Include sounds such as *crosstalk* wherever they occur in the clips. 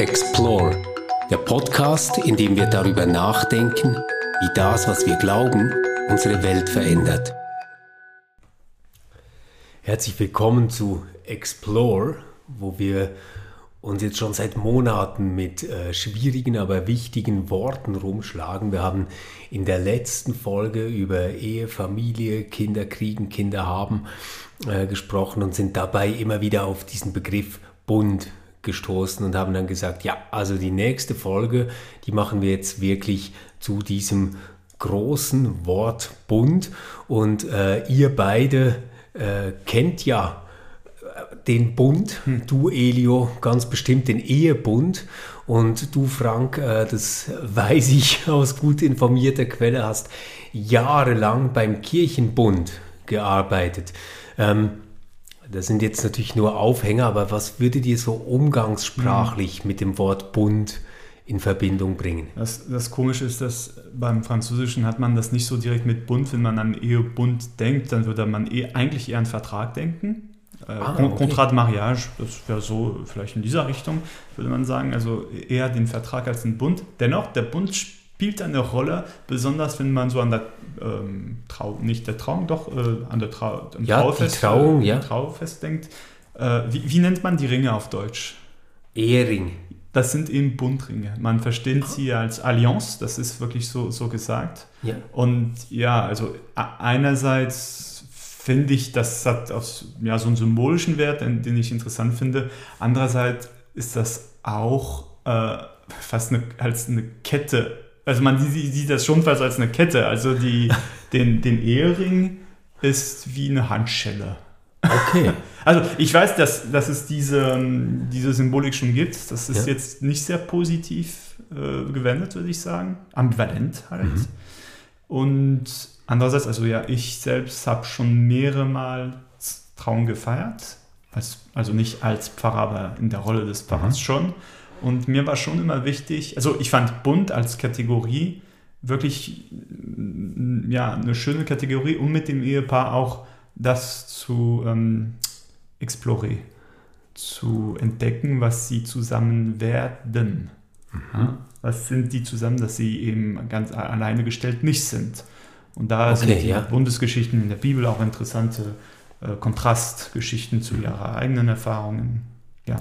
Explore, der Podcast, in dem wir darüber nachdenken, wie das, was wir glauben, unsere Welt verändert. Herzlich willkommen zu Explore, wo wir uns jetzt schon seit Monaten mit äh, schwierigen, aber wichtigen Worten rumschlagen. Wir haben in der letzten Folge über Ehe, Familie, Kinder kriegen, Kinder haben äh, gesprochen und sind dabei immer wieder auf diesen Begriff Bund gestoßen und haben dann gesagt, ja, also die nächste Folge, die machen wir jetzt wirklich zu diesem großen Wort Bund und äh, ihr beide äh, kennt ja den Bund, hm. du Elio ganz bestimmt den Ehebund und du Frank, äh, das weiß ich *laughs* aus gut informierter Quelle, hast jahrelang beim Kirchenbund gearbeitet. Ähm, das sind jetzt natürlich nur Aufhänger, aber was würdet ihr so umgangssprachlich hm. mit dem Wort Bund in Verbindung bringen? Das, das Komische ist, dass beim Französischen hat man das nicht so direkt mit Bund. Wenn man an Ehebund denkt, dann würde man eh, eigentlich eher an Vertrag denken. Äh, ah, okay. Contrat de Mariage, das wäre so vielleicht in dieser Richtung, würde man sagen. Also eher den Vertrag als den Bund. Dennoch, der Bund spielt eine Rolle, besonders wenn man so an der ähm, Trau, nicht der Trauung, doch äh, an der Trau, ja, Trauerfest, Trauung, ja. Trauerfest denkt. Äh, wie, wie, nennt man die Ringe auf Deutsch? Ehering. Das sind eben Bundringe. Man versteht sie als Allianz, das ist wirklich so, so gesagt. Ja. Und ja, also einerseits finde ich, das hat aus, ja, so einen symbolischen Wert, den, den, ich interessant finde. Andererseits ist das auch äh, fast eine, als eine Kette. Also man sieht, sieht das schon fast als eine Kette. Also die, *laughs* den, den Ehering ist wie eine Handschelle. Okay. *laughs* Also ich weiß, dass, dass es diese, diese Symbolik schon gibt. Das ist ja. jetzt nicht sehr positiv äh, gewendet, würde ich sagen. Ambivalent halt. Mhm. Und Andererseits, also ja, ich selbst habe schon mehrere Mal Traum gefeiert. Als, also nicht als Pfarrer, aber in der Rolle des Pfarrers mhm. schon. Und mir war schon immer wichtig, also ich fand bunt als Kategorie wirklich ja, eine schöne Kategorie, um mit dem Ehepaar auch das zu ähm, explorieren, zu entdecken, was sie zusammen werden. Mhm. Was sind die zusammen, dass sie eben ganz alleine gestellt nicht sind. Und da okay, sind die ja. Bundesgeschichten in der Bibel auch interessante äh, Kontrastgeschichten zu ihrer eigenen Erfahrungen. Ja.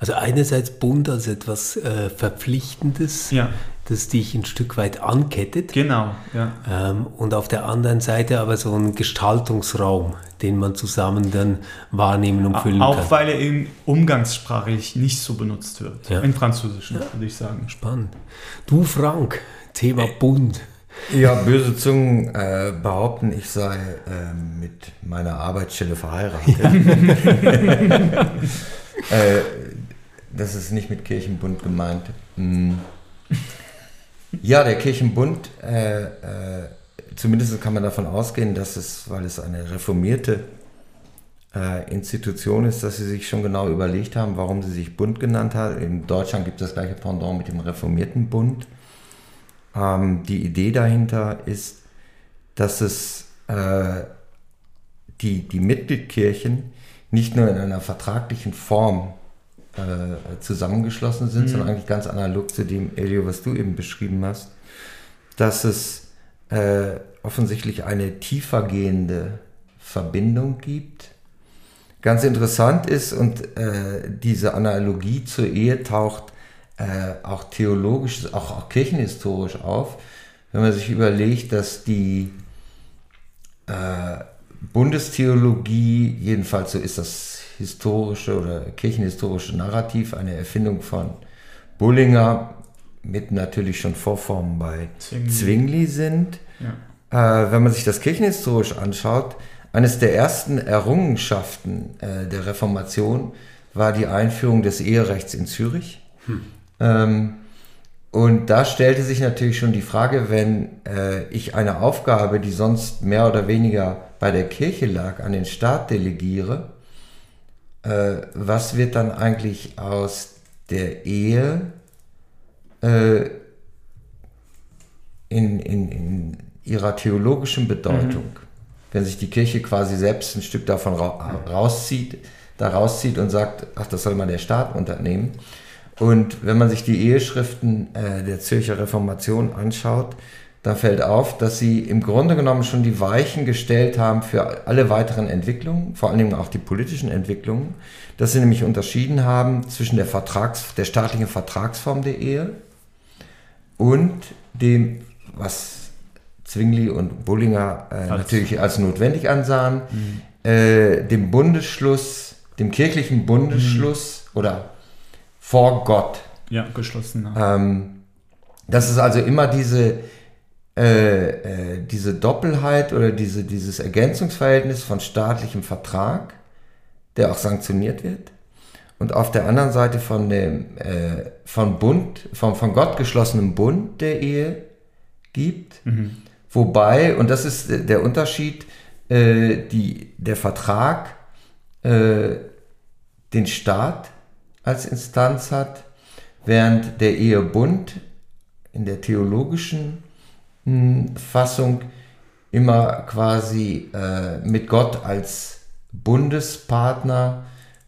Also einerseits Bund als etwas äh, Verpflichtendes, ja. das dich ein Stück weit ankettet. Genau, ja. Ähm, und auf der anderen Seite aber so ein Gestaltungsraum, den man zusammen dann wahrnehmen und füllen auch kann. Auch weil er eben umgangssprachlich nicht so benutzt wird. Ja. Im Französischen, würde ich sagen. Spannend. Du Frank, Thema Bund. Ja, böse Zungen äh, behaupten, ich sei äh, mit meiner Arbeitsstelle verheiratet. *laughs* äh, das ist nicht mit Kirchenbund gemeint. Hm. Ja, der Kirchenbund, äh, äh, zumindest kann man davon ausgehen, dass es, weil es eine reformierte äh, Institution ist, dass sie sich schon genau überlegt haben, warum sie sich Bund genannt hat. In Deutschland gibt es das gleiche Pendant mit dem reformierten Bund. Ähm, die Idee dahinter ist, dass es äh, die, die Mitgliedkirchen nicht nur in einer vertraglichen Form äh, zusammengeschlossen sind, mhm. sondern eigentlich ganz analog zu dem, Elio, was du eben beschrieben hast, dass es äh, offensichtlich eine tiefergehende Verbindung gibt. Ganz interessant ist, und äh, diese Analogie zur Ehe taucht äh, auch theologisch, auch, auch kirchenhistorisch auf, wenn man sich überlegt, dass die äh, Bundestheologie, jedenfalls so ist das historische oder kirchenhistorische Narrativ, eine Erfindung von Bullinger mit natürlich schon Vorformen bei Zwingli, Zwingli sind. Ja. Äh, wenn man sich das kirchenhistorisch anschaut, eines der ersten Errungenschaften äh, der Reformation war die Einführung des Eherechts in Zürich. Hm. Ähm, und da stellte sich natürlich schon die Frage, wenn äh, ich eine Aufgabe, die sonst mehr oder weniger bei der Kirche lag, an den Staat delegiere, äh, was wird dann eigentlich aus der Ehe äh, in, in, in ihrer theologischen Bedeutung? Mhm. Wenn sich die Kirche quasi selbst ein Stück davon ra rauszieht, da rauszieht und sagt, ach, das soll mal der Staat unternehmen Und wenn man sich die Eheschriften äh, der Zürcher Reformation anschaut, da fällt auf, dass sie im Grunde genommen schon die Weichen gestellt haben für alle weiteren Entwicklungen, vor allen Dingen auch die politischen Entwicklungen, dass sie nämlich unterschieden haben zwischen der, Vertrags-, der staatlichen Vertragsform der Ehe und dem, was Zwingli und Bullinger äh, natürlich als notwendig ansahen, mhm. äh, dem Bundesschluss, dem kirchlichen Bundesschluss mhm. oder vor Gott. Ja, geschlossen. Ähm, das ist also immer diese äh, äh, diese Doppelheit oder diese, dieses Ergänzungsverhältnis von staatlichem Vertrag, der auch sanktioniert wird, und auf der anderen Seite von dem äh, von Bund, vom von Gott geschlossenen Bund der Ehe gibt, mhm. wobei, und das ist der Unterschied, äh, die, der Vertrag äh, den Staat als Instanz hat, während der Ehebund in der theologischen Fassung immer quasi äh, mit Gott als Bundespartner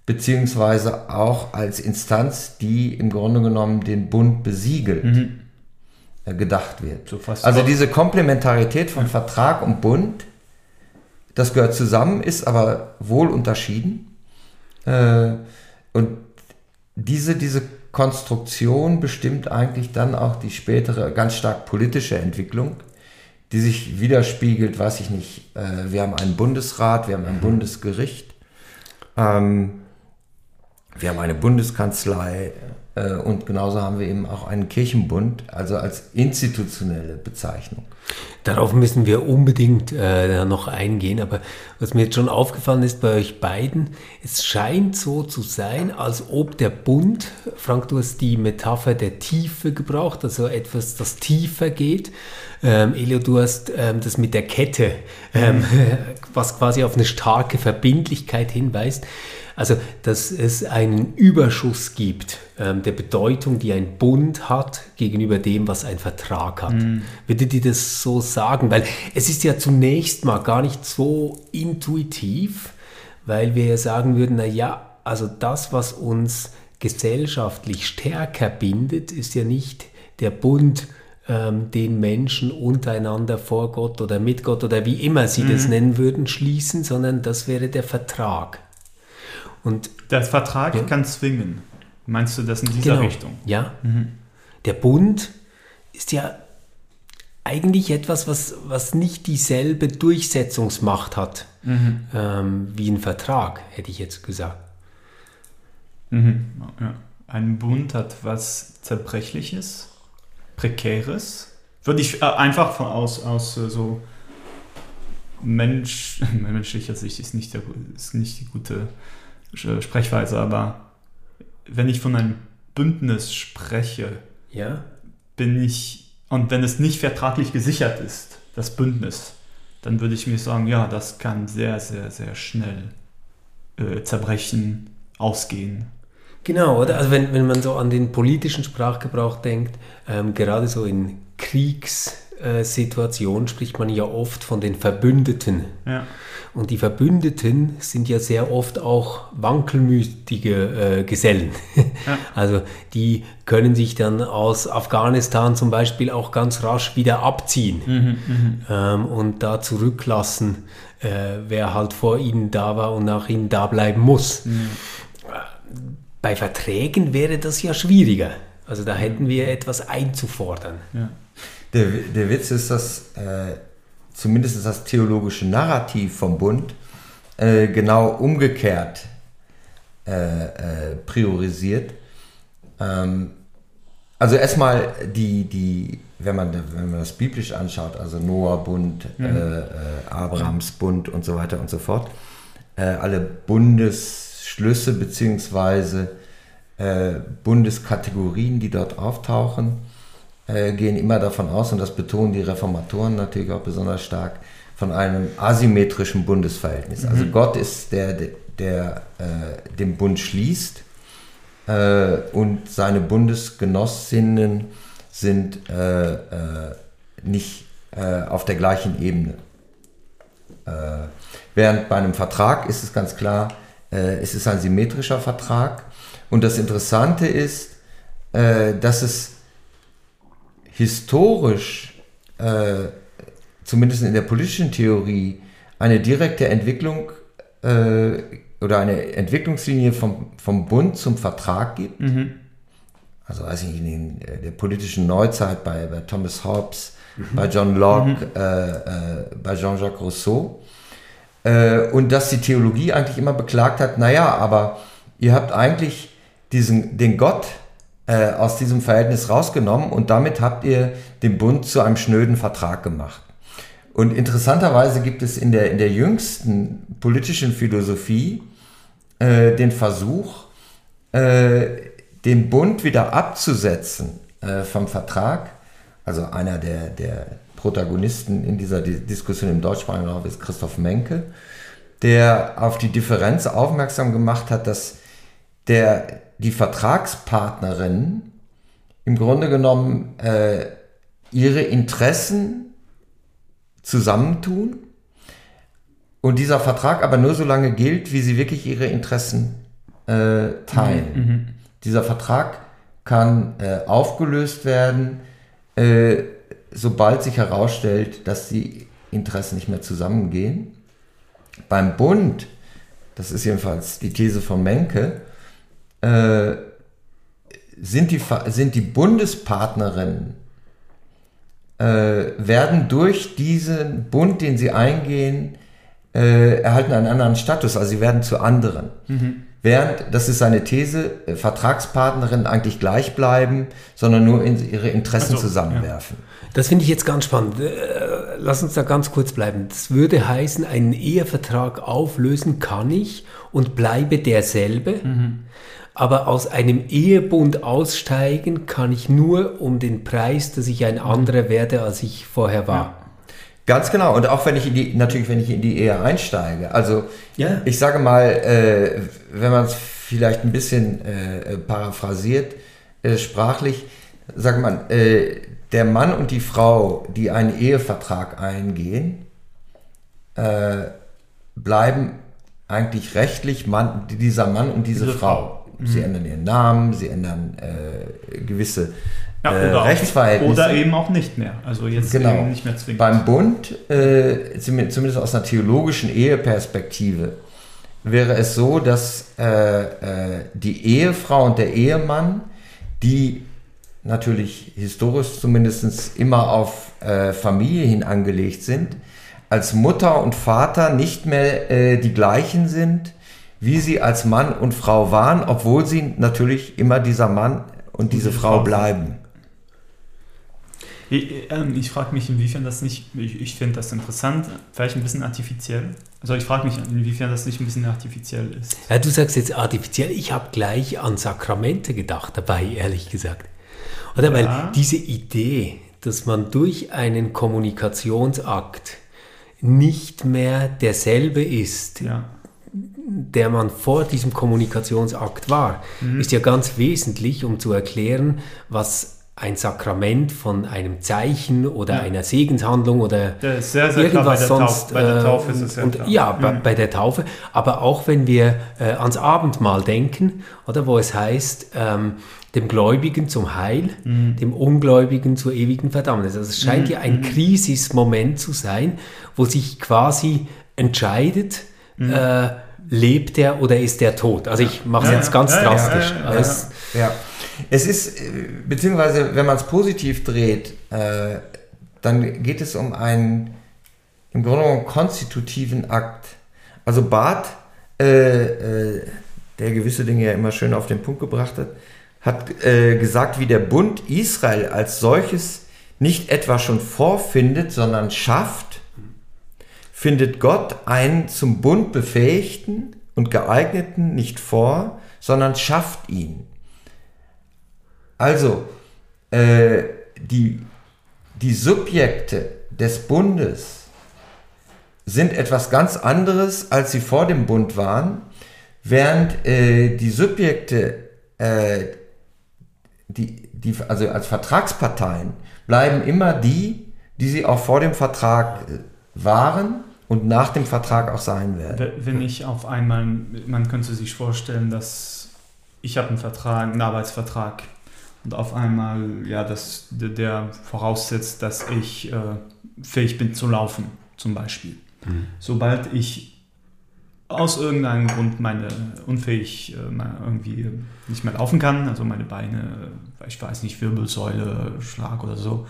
beziehungsweise auch als Instanz, die im Grunde genommen den Bund besiegelt, mhm. äh, gedacht wird. So also diese Komplementarität von. Vertrag und Bund, das gehört zusammen, ist aber wohl unterschieden. Äh, und diese, diese Konstruktion bestimmt eigentlich dann auch die spätere ganz stark politische Entwicklung, die sich widerspiegelt, weiß ich nicht, äh, wir haben einen Bundesrat, wir haben ein mhm. Bundesgericht, ähm, wir haben eine Bundeskanzlei und genauso haben wir eben auch einen Kirchenbund, also als institutionelle Bezeichnung. Darauf müssen wir unbedingt äh, noch eingehen, aber was mir jetzt schon aufgefallen ist bei euch beiden, es scheint so zu sein, als ob der Bund, Frank, du hast die Metapher der Tiefe gebraucht, also etwas, das tiefer geht. Ähm, Elio, du hast ähm, das mit der Kette, ähm, *laughs* was quasi auf eine starke Verbindlichkeit hinweist. Also, dass es einen Überschuss gibt ähm, der Bedeutung, die ein Bund hat gegenüber dem, was ein Vertrag hat. Mhm. Würdet ihr das so sagen? Weil es ist ja zunächst mal gar nicht so intuitiv, weil wir ja sagen würden, na ja, also das, was uns gesellschaftlich stärker bindet, ist ja nicht der Bund, ähm, den Menschen untereinander vor Gott oder mit Gott oder wie immer sie mhm. das nennen würden, schließen, sondern das wäre der Vertrag. Und der Vertrag ja. kann zwingen. Meinst du das in dieser genau. Richtung? Ja. Mhm. Der Bund ist ja eigentlich etwas, was, was nicht dieselbe Durchsetzungsmacht hat mhm. ähm, wie ein Vertrag, hätte ich jetzt gesagt. Mhm. Ja. Ein Bund hat was Zerbrechliches, Prekäres. Würde ich äh, einfach von aus, aus äh, so Mensch, *laughs* menschlicher Sicht ist nicht, der, ist nicht die gute Sprechweise, aber wenn ich von einem Bündnis spreche, ja? bin ich, und wenn es nicht vertraglich gesichert ist, das Bündnis, dann würde ich mir sagen, ja, das kann sehr, sehr, sehr schnell äh, zerbrechen, ausgehen. Genau, oder? Also wenn, wenn man so an den politischen Sprachgebrauch denkt, ähm, gerade so in Kriegssituationen spricht man ja oft von den Verbündeten. Ja. Und die Verbündeten sind ja sehr oft auch wankelmütige äh, Gesellen. Ja. *laughs* Also die können sich dann aus Afghanistan zum Beispiel auch ganz rasch wieder abziehen mhm, mhm. ähm, und da zurücklassen, äh, wer halt vor ihnen da war und nach ihnen da bleiben muss. Mhm. Bei Verträgen wäre das ja schwieriger. Also da hätten wir etwas einzufordern. Ja. Der, der Witz ist, dass äh, zumindest das theologische Narrativ vom Bund, äh, genau umgekehrt äh, äh, priorisiert. Ähm, also erstmal die, die wenn, man, wenn man das biblisch anschaut, also Noah-Bund, mhm. Äh, äh, Abrahams-Bund und so weiter und so fort, äh, alle Bundesschlüsse bzw. Bundeskategorien, die dort auftauchen, äh, gehen immer davon aus, und das betonen die Reformatoren natürlich auch besonders stark, von einem asymmetrischen Bundesverhältnis. Also mhm. Also Gott ist der, der, der äh, den Bund schließt äh, und seine Bundesgenossinnen sind äh, äh, nicht auf der gleichen Ebene. während bei einem Vertrag ist es ganz klar, es ist ein symmetrischer Vertrag. Und das Interessante ist, dass es historisch, äh, zumindest in der politischen Theorie, eine direkte Entwicklung äh, oder eine Entwicklungslinie vom, vom Bund zum Vertrag gibt. Mhm. Also weiß ich nicht, in äh, der politischen Neuzeit bei, bei Thomas Hobbes, mhm. bei John Locke, mhm. äh, äh, bei Jean-Jacques Rousseau. Äh, und dass die Theologie eigentlich immer beklagt hat, naja, aber ihr habt eigentlich diesen, den Gott äh, aus diesem Verhältnis rausgenommen und damit habt ihr den Bund zu einem schnöden Vertrag gemacht. Und interessanterweise gibt es in der, in der jüngsten politischen Philosophie äh, den Versuch, äh, den Bund wieder abzusetzen äh, vom Vertrag. Also einer der, der Protagonisten in dieser Diskussion im deutschsprachigen Raum ist Christoph Menke, der auf die Differenz aufmerksam gemacht hat, dass der, die Vertragspartnerin im Grunde genommen äh, ihre Interessen zusammentun und dieser Vertrag aber nur so lange gilt, wie sie wirklich ihre Interessen äh, teilen. Mhm. mhm. Dieser Vertrag kann äh, aufgelöst werden, äh, sobald sich herausstellt, dass die Interessen nicht mehr zusammengehen. Beim Bund, das ist jedenfalls die These von Menke, äh, sind, die, sind die Bundespartnerinnen äh, werden durch diesen Bund, den sie eingehen, äh, erhalten einen anderen Status, also sie werden zu anderen. Mhm. Während, das ist seine These, äh, Vertragspartnerinnen eigentlich gleich bleiben, sondern nur in ihre Interessen also, zusammenwerfen. Ja. Das finde ich jetzt ganz spannend. Äh, lass uns da ganz kurz bleiben. Das würde heißen, einen Ehevertrag auflösen kann ich und bleibe derselbe. Mhm. Aber aus einem Ehebund aussteigen kann ich nur um den Preis, dass ich ein anderer werde, als ich vorher war. Ja. Ganz genau. Und auch wenn ich in die, natürlich, wenn ich in die Ehe einsteige. Also, ja. ich sage mal, äh, wenn man es vielleicht ein bisschen äh, paraphrasiert, äh, sprachlich, sagt man, äh, der Mann und die Frau, die einen Ehevertrag eingehen, äh, bleiben eigentlich rechtlich Mann, dieser Mann und diese, diese Frau. Frau. Sie mhm. ändern ihren Namen, sie ändern äh, gewisse ja, äh, oder, Rechtsverhältnisse. Oder eben auch nicht mehr. Also jetzt genau. nicht mehr zwingend. Beim Bund, äh, zumindest aus einer theologischen Eheperspektive, wäre es so, dass äh, äh, die Ehefrau und der Ehemann, die natürlich historisch zumindest immer auf äh, Familie hin angelegt sind, als Mutter und Vater nicht mehr äh, die gleichen sind, wie sie als Mann und Frau waren, obwohl sie natürlich immer dieser Mann und diese Frau bleiben. Ich, ähm, ich frage mich, inwiefern das nicht, ich, ich finde das interessant, vielleicht ein bisschen artifiziell. Also ich frage mich, inwiefern das nicht ein bisschen artifiziell ist. Ja, du sagst jetzt artifiziell, ich habe gleich an Sakramente gedacht dabei, ehrlich gesagt. Oder ja. weil diese Idee, dass man durch einen Kommunikationsakt nicht mehr derselbe ist, ja. der man vor diesem Kommunikationsakt war, mhm. ist ja ganz wesentlich, um zu erklären, was ein Sakrament von einem Zeichen oder ja. einer Segenshandlung oder sehr, sehr irgendwas sonst. bei der Taufe ist es ja und, Ja, mhm. bei, bei, der Taufe. Aber auch wenn wir äh, ans Abendmahl denken, oder wo es heißt, ähm, dem Gläubigen zum Heil, mhm. dem Ungläubigen zur ewigen Verdammnis. Also es scheint mhm. ja ein mhm. Krisismoment zu sein, wo sich quasi entscheidet, mhm. äh, lebt er oder ist er tot? Also ich mache es ja, jetzt ganz ja, drastisch. Ja, ja, Es ist, äh, beziehungsweise wenn man es positiv dreht, äh, dann geht es um einen im Grunde genommen konstitutiven Akt. Also Barth, äh, äh, der gewisse Dinge ja immer schön auf den Punkt gebracht hat, hat äh, gesagt, wie der Bund Israel als solches nicht etwa schon vorfindet, sondern schafft, findet Gott einen zum Bund befähigten und geeigneten nicht vor, sondern schafft ihn. Also, äh, die, die Subjekte des Bundes sind etwas ganz anderes, als sie vor dem Bund waren, während äh, die Subjekte, äh, die, die, also als Vertragsparteien, bleiben immer die, die sie auch vor dem Vertrag äh, waren und nach dem Vertrag auch sein werden. Wenn ich auf einmal, man könnte sich vorstellen, dass ich habe einen Vertrag, einen Arbeitsvertrag und auf einmal ja, das, der, der voraussetzt, dass ich äh, fähig bin zu laufen, zum Beispiel. Mhm. Sobald ich aus irgendeinem Grund meine unfähig äh, irgendwie nicht mehr laufen kann, also meine Beine, ich weiß nicht, Wirbelsäule, Schlag oder so,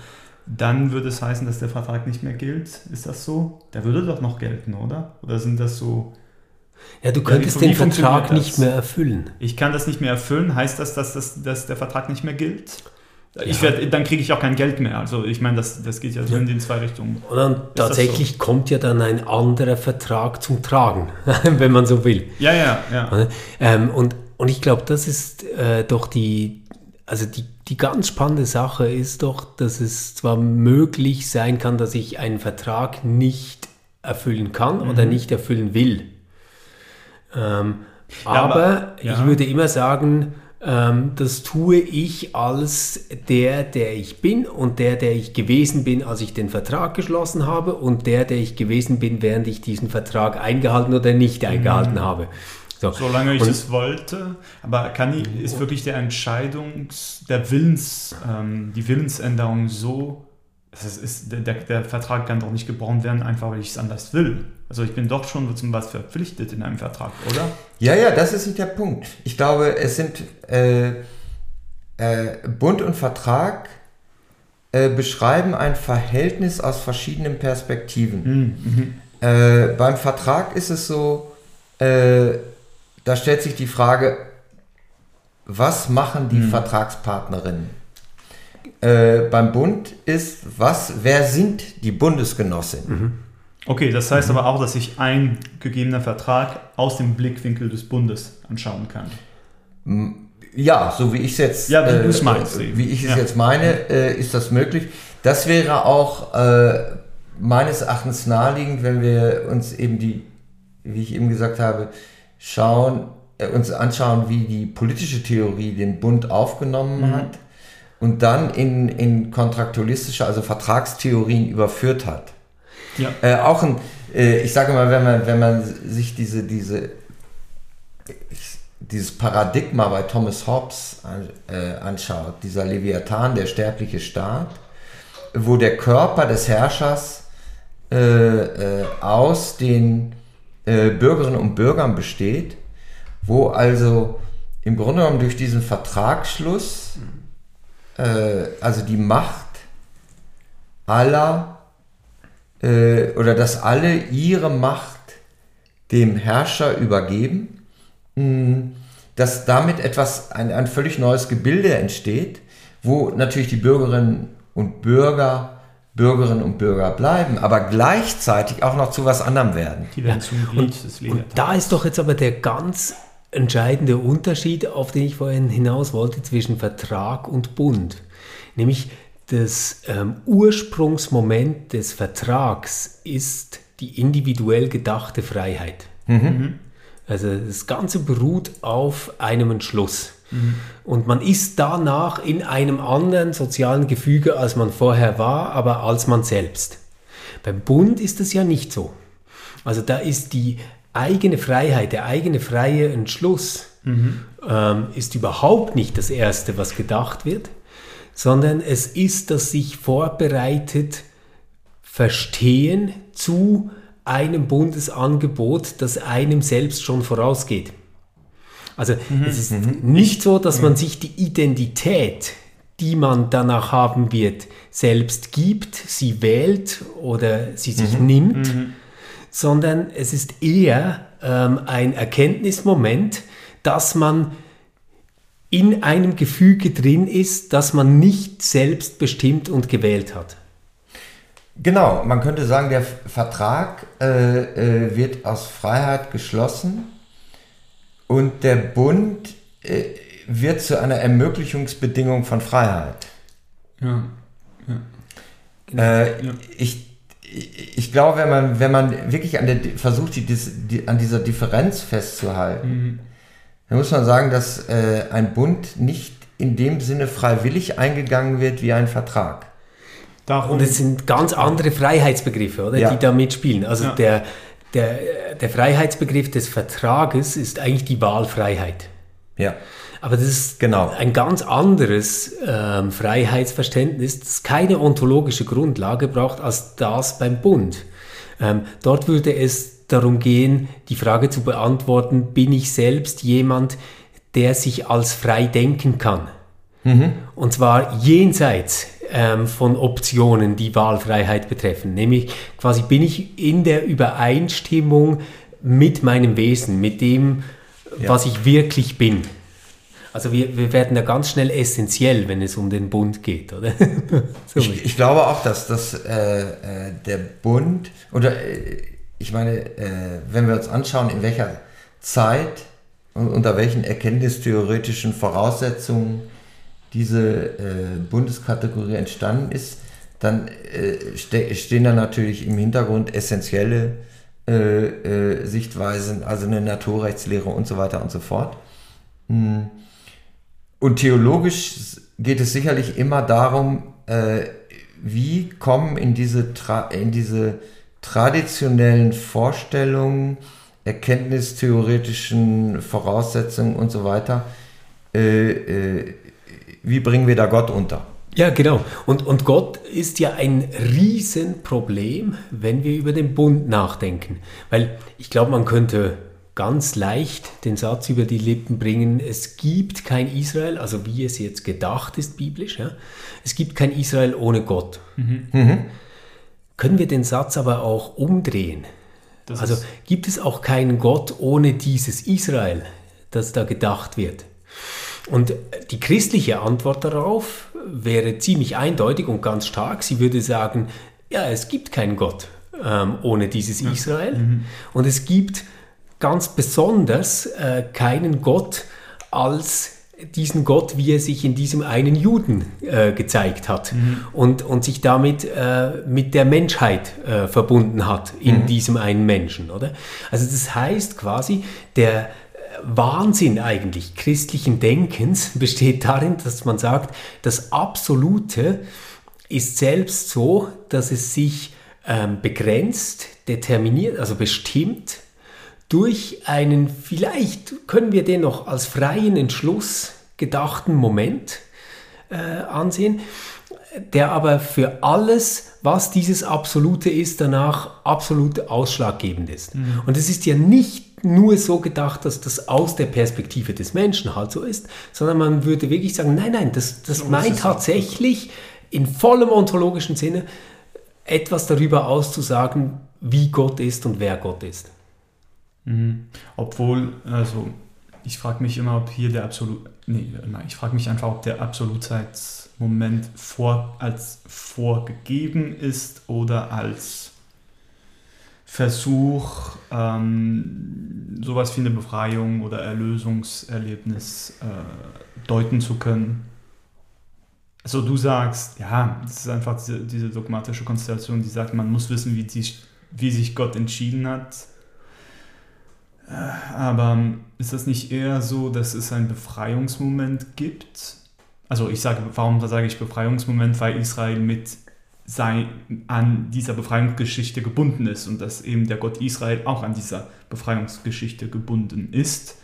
dann würde es heißen, dass der Vertrag nicht mehr gilt. Ist das so? Der würde doch noch gelten, oder? Oder sind das so ja, du könntest ja, den Vertrag nicht mehr erfüllen. Ich kann das nicht mehr erfüllen. Heißt das, dass, dass, dass der Vertrag nicht mehr gilt? Ich werd, dann kriege ich auch kein Geld mehr. Also ich meine, das, das geht ja, ja. in den zwei Richtungen. Und dann tatsächlich so? kommt ja dann ein anderer Vertrag zum Tragen, *laughs* wenn man so will. Ja, ja, ja. Ähm, und, und ich glaube, das ist äh, doch die, also die, die ganz spannende Sache ist doch, dass es zwar möglich sein kann, dass ich einen Vertrag nicht erfüllen kann mhm. oder nicht erfüllen will. Ähm, ja, aber, aber ja. ich würde immer sagen, das tue ich als der, der ich bin und der, der ich gewesen bin, als ich den Vertrag geschlossen habe und der, der ich gewesen bin, während ich diesen Vertrag eingehalten oder nicht eingehalten mhm. habe. So. Solange ich es wollte, aber kann ich, ist wirklich der Entscheidungs, der Willens, ähm, die Willensänderung so das ist, der, der, Vertrag kann doch nicht gebrochen werden, einfach weil ich es anders will. Also ich bin doch schon zum was verpflichtet in einem Vertrag, oder? Ja, ja, das ist nicht der Punkt. Ich glaube, es sind äh, äh, Bund und Vertrag äh, beschreiben ein Verhältnis aus verschiedenen Perspektiven. Mhm. Äh, beim Vertrag ist es so, äh, da stellt sich die Frage, was machen die mhm. Vertragspartnerinnen? Äh, beim Bund ist, was, wer sind die Bundesgenossinnen? Mhm. Okay, das heißt mhm. aber auch, dass ich ein gegebener Vertrag aus dem Blickwinkel des Bundes anschauen kann. Ja, so wie ich es jetzt, ja, wie, äh, meinst, wie ich es ja. jetzt meine, äh, ist das möglich. Das wäre auch äh, meines Erachtens naheliegend, wenn wir uns eben die, wie ich eben gesagt habe, schauen, äh, uns anschauen, wie die politische Theorie den Bund aufgenommen mhm. hat und dann in, in kontraktualistische, also Vertragstheorien überführt hat. Ja. Äh, auch ein, äh, ich sage mal, wenn man, wenn man sich diese, diese, dieses Paradigma bei Thomas Hobbes an, äh, anschaut, dieser Leviathan, der sterbliche Staat, wo der Körper des Herrschers äh, äh, aus den äh, Bürgerinnen und Bürgern besteht, wo also im Grunde genommen durch diesen Vertragsschluss also die Macht aller äh, oder dass alle ihre Macht dem Herrscher übergeben, mh, hm, dass damit etwas, ein, ein völlig neues Gebilde entsteht, wo natürlich die Bürgerinnen und Bürger Bürgerinnen und Bürger bleiben, aber gleichzeitig auch noch zu was anderem werden. Die werden zum Glied und, und da ist doch jetzt aber der ganz entscheidende Unterschied, auf den ich vorhin hinaus wollte, zwischen Vertrag und Bund. Nämlich das ähm, Ursprungsmoment des Vertrags ist die individuell gedachte Freiheit. Mhm. Also das Ganze beruht auf einem Entschluss. Mhm. Und man ist danach in einem anderen sozialen Gefüge, als man vorher war, aber als man selbst. Beim Bund ist das ja nicht so. Also da ist die eigene Freiheit, der eigene freie Entschluss mhm. ähm, ist überhaupt nicht das Erste, was gedacht wird, sondern es ist das sich vorbereitet Verstehen zu einem Bundesangebot, das einem selbst schon vorausgeht. Also mhm. es ist mhm. nicht so, dass man sich die Identität, die man danach haben wird, selbst gibt, sie wählt oder sie sich mhm. nimmt, mhm sondern es ist eher ähm, ein Erkenntnismoment, dass man in einem Gefüge drin ist, das man nicht selbst bestimmt und gewählt hat. Genau, man könnte sagen, der Vertrag äh, äh, wird aus Freiheit geschlossen und der Bund äh, wird zu einer Ermöglichungsbedingung von Freiheit. Ja. ja. Äh, ja. Ich ich glaube, wenn man, wenn man wirklich an der, versucht, die, die, an dieser Differenz festzuhalten, dann muss man sagen, dass äh, ein Bund nicht in dem Sinne freiwillig eingegangen wird wie ein Vertrag. Darum, Und es sind ganz andere Freiheitsbegriffe, oder, ja. die da mitspielen. Also ja. der, der, der Freiheitsbegriff des Vertrages ist eigentlich die Wahlfreiheit. Ja. Aber das ist genau. ein ganz anderes ähm, Freiheitsverständnis, das keine ontologische Grundlage braucht als das beim Bund. Ähm, dort würde es darum gehen, die Frage zu beantworten, bin ich selbst jemand, der sich als frei denken kann? Mhm. Und zwar jenseits ähm, von Optionen, die Wahlfreiheit betreffen. Nämlich quasi bin ich in der Übereinstimmung mit meinem Wesen, mit dem, ja. was ich wirklich bin. Also wir, wir werden da ganz schnell essentiell, wenn es um den Bund geht, oder? *laughs* ich, ich, glaube auch, dass, dass äh, äh, der Bund, oder äh, ich meine, äh, wenn wir uns anschauen, in welcher Zeit und unter welchen erkenntnistheoretischen Voraussetzungen diese äh, Bundeskategorie entstanden ist, dann äh, ste stehen da natürlich im Hintergrund essentielle Sichtweisen, also eine Naturrechtslehre und so weiter und so fort. Hm. Und theologisch geht es sicherlich immer darum, äh, wie kommen in diese, Tra in diese traditionellen Vorstellungen, erkenntnistheoretischen Voraussetzungen und so weiter, äh, äh, wie bringen wir da Gott unter? Ja, genau. Und, und Gott ist ja ein Riesenproblem, wenn wir über den Bund nachdenken. Weil ich glaube, man könnte ganz leicht den Satz über die Lippen bringen, es gibt kein Israel, also wie es jetzt gedacht ist biblisch, ja? es gibt kein Israel ohne Gott. Mhm. Mhm. Können wir den Satz aber auch umdrehen? Das also gibt es auch keinen Gott ohne dieses Israel, das da gedacht wird? Und die christliche Antwort darauf wäre ziemlich eindeutig und ganz stark. Sie würde sagen, ja, es gibt keinen Gott ähm, ohne dieses ja. Israel. Mhm. Und es gibt ganz besonders äh, keinen Gott als diesen Gott, wie er sich in diesem einen Juden äh, gezeigt hat mhm. und, und sich damit äh, mit der Menschheit äh, verbunden hat in mhm. diesem einen Menschen, oder? Also das heißt quasi, der Wahnsinn eigentlich christlichen Denkens *laughs* besteht darin, dass man sagt, das Absolute ist selbst so, dass es sich ähm, begrenzt, determiniert, also bestimmt durch einen, vielleicht können wir den noch als freien Entschluss gedachten Moment äh, ansehen, der aber für alles, was dieses Absolute ist, danach absolut ausschlaggebend ist. Mhm. Und es ist ja nicht nur so gedacht, dass das aus der Perspektive des Menschen halt so ist, sondern man würde wirklich sagen, nein, nein, das, das so meint tatsächlich in vollem ontologischen Sinne etwas darüber auszusagen, wie Gott ist und wer Gott ist. Mhm. Obwohl, also ich frage mich immer, ob hier der absolut, nee, ich frage mich einfach, ob der Absolutheitsmoment vor, als vorgegeben ist oder als Versuch, ähm, sowas wie eine Befreiung oder Erlösungserlebnis äh, deuten zu können. Also du sagst, ja, das ist einfach diese, diese dogmatische Konstellation, die sagt, man muss wissen, wie, die, wie sich Gott entschieden hat aber ist das nicht eher so, dass es einen Befreiungsmoment gibt? Also ich sage, warum sage ich Befreiungsmoment? Weil Israel mit sein, an dieser Befreiungsgeschichte gebunden ist und dass eben der Gott Israel auch an dieser Befreiungsgeschichte gebunden ist.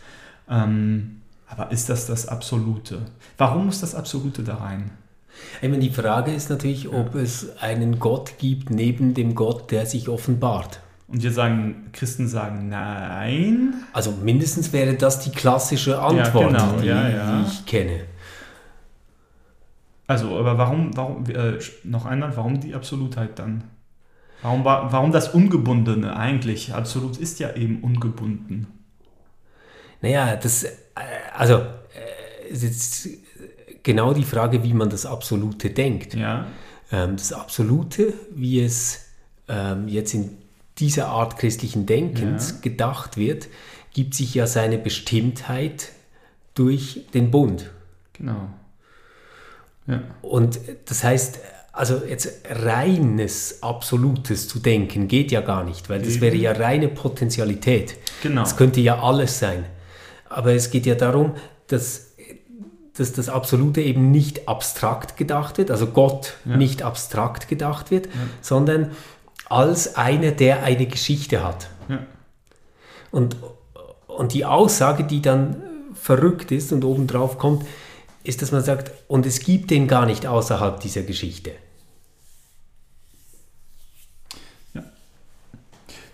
Ähm, aber ist das das Absolute? Warum muss das Absolute da rein? Ich meine, die Frage ist natürlich, ob es einen Gott gibt neben dem Gott, der sich offenbart. Und wir sagen, Christen sagen nein. Also mindestens wäre das die klassische Antwort, ja, genau, die, ja, ja. die, ich kenne. Also, aber warum, warum äh, noch einmal, warum die Absolutheit dann? Warum, warum das Ungebundene eigentlich? Absolut ist ja eben ungebunden. Naja, das, äh, also, äh, ist jetzt genau die Frage, wie man das Absolute denkt. Ja. Ähm, das Absolute, wie es ähm, jetzt in dieser Art christlichen Denkens ja. gedacht wird, gibt sich ja seine Bestimmtheit durch den Bund. Genau. Ja. Und das heißt, also jetzt reines, absolutes zu denken geht ja gar nicht, weil das wäre ja reine Potentialität. Genau. Das könnte ja alles sein. Aber es geht ja darum, dass, dass das Absolute eben nicht abstrakt gedacht wird, also Gott ja. nicht abstrakt gedacht wird, ja. sondern als einer, der eine Geschichte hat. Ja. Und, und die Aussage, die dann verrückt ist und obendrauf kommt, ist, dass man sagt, und es gibt den gar nicht außerhalb dieser Geschichte. Ja.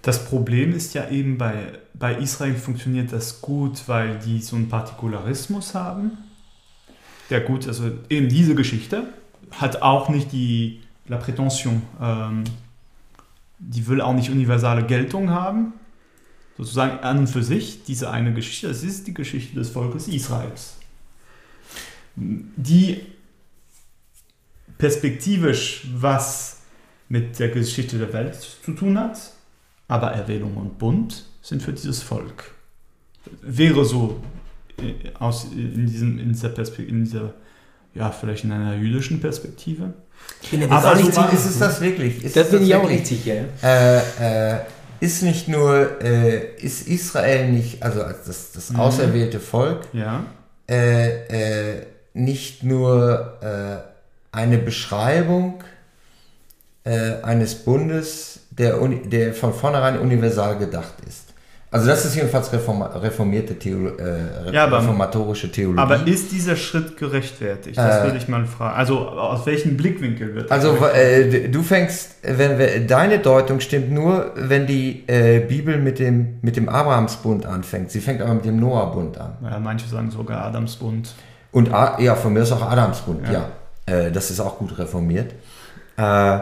Das Problem ist ja eben, bei, bei Israel funktioniert das gut, weil die so einen Partikularismus haben. Der gut, also eben diese Geschichte hat auch nicht die La Prétention, ähm, die will auch nicht universale Geltung haben. Sozusagen an und für sich, diese eine Geschichte, das ist die Geschichte des Volkes Israels die perspektivisch was mit der Geschichte der Welt zu tun hat, aber Erwählung und Bund sind für dieses Volk. Wäre so äh, aus, in, diesem, in dieser Perspektive, ja, vielleicht in einer jüdischen Perspektive. aber so ist es das wirklich? Ist das bin ich auch nicht sicher. Äh, äh, ist nicht nur, äh, ist Israel nicht, also das, das mhm. auserwählte Volk, ja. Äh, äh, nicht nur äh, eine Beschreibung äh, eines Bundes, der, der von vornherein universal gedacht ist. Also das ist jedenfalls reform, reformierte Theolo äh, ja, aber, reformatorische Theologie. Aber ist dieser Schritt gerechtfertigt? Das äh, würde ich mal fragen. Also aus welchem Blickwinkel wird Also äh, du fängst, wenn wir, deine Deutung stimmt nur, wenn die äh, Bibel mit dem, mit dem Abrahamsbund anfängt. Sie fängt aber mit dem Noahbund an. Ja, manche sagen sogar Adamsbund. Und ja, von mir ist auch Adamsbund, ja. ja. Äh, das ist auch gut reformiert. Äh,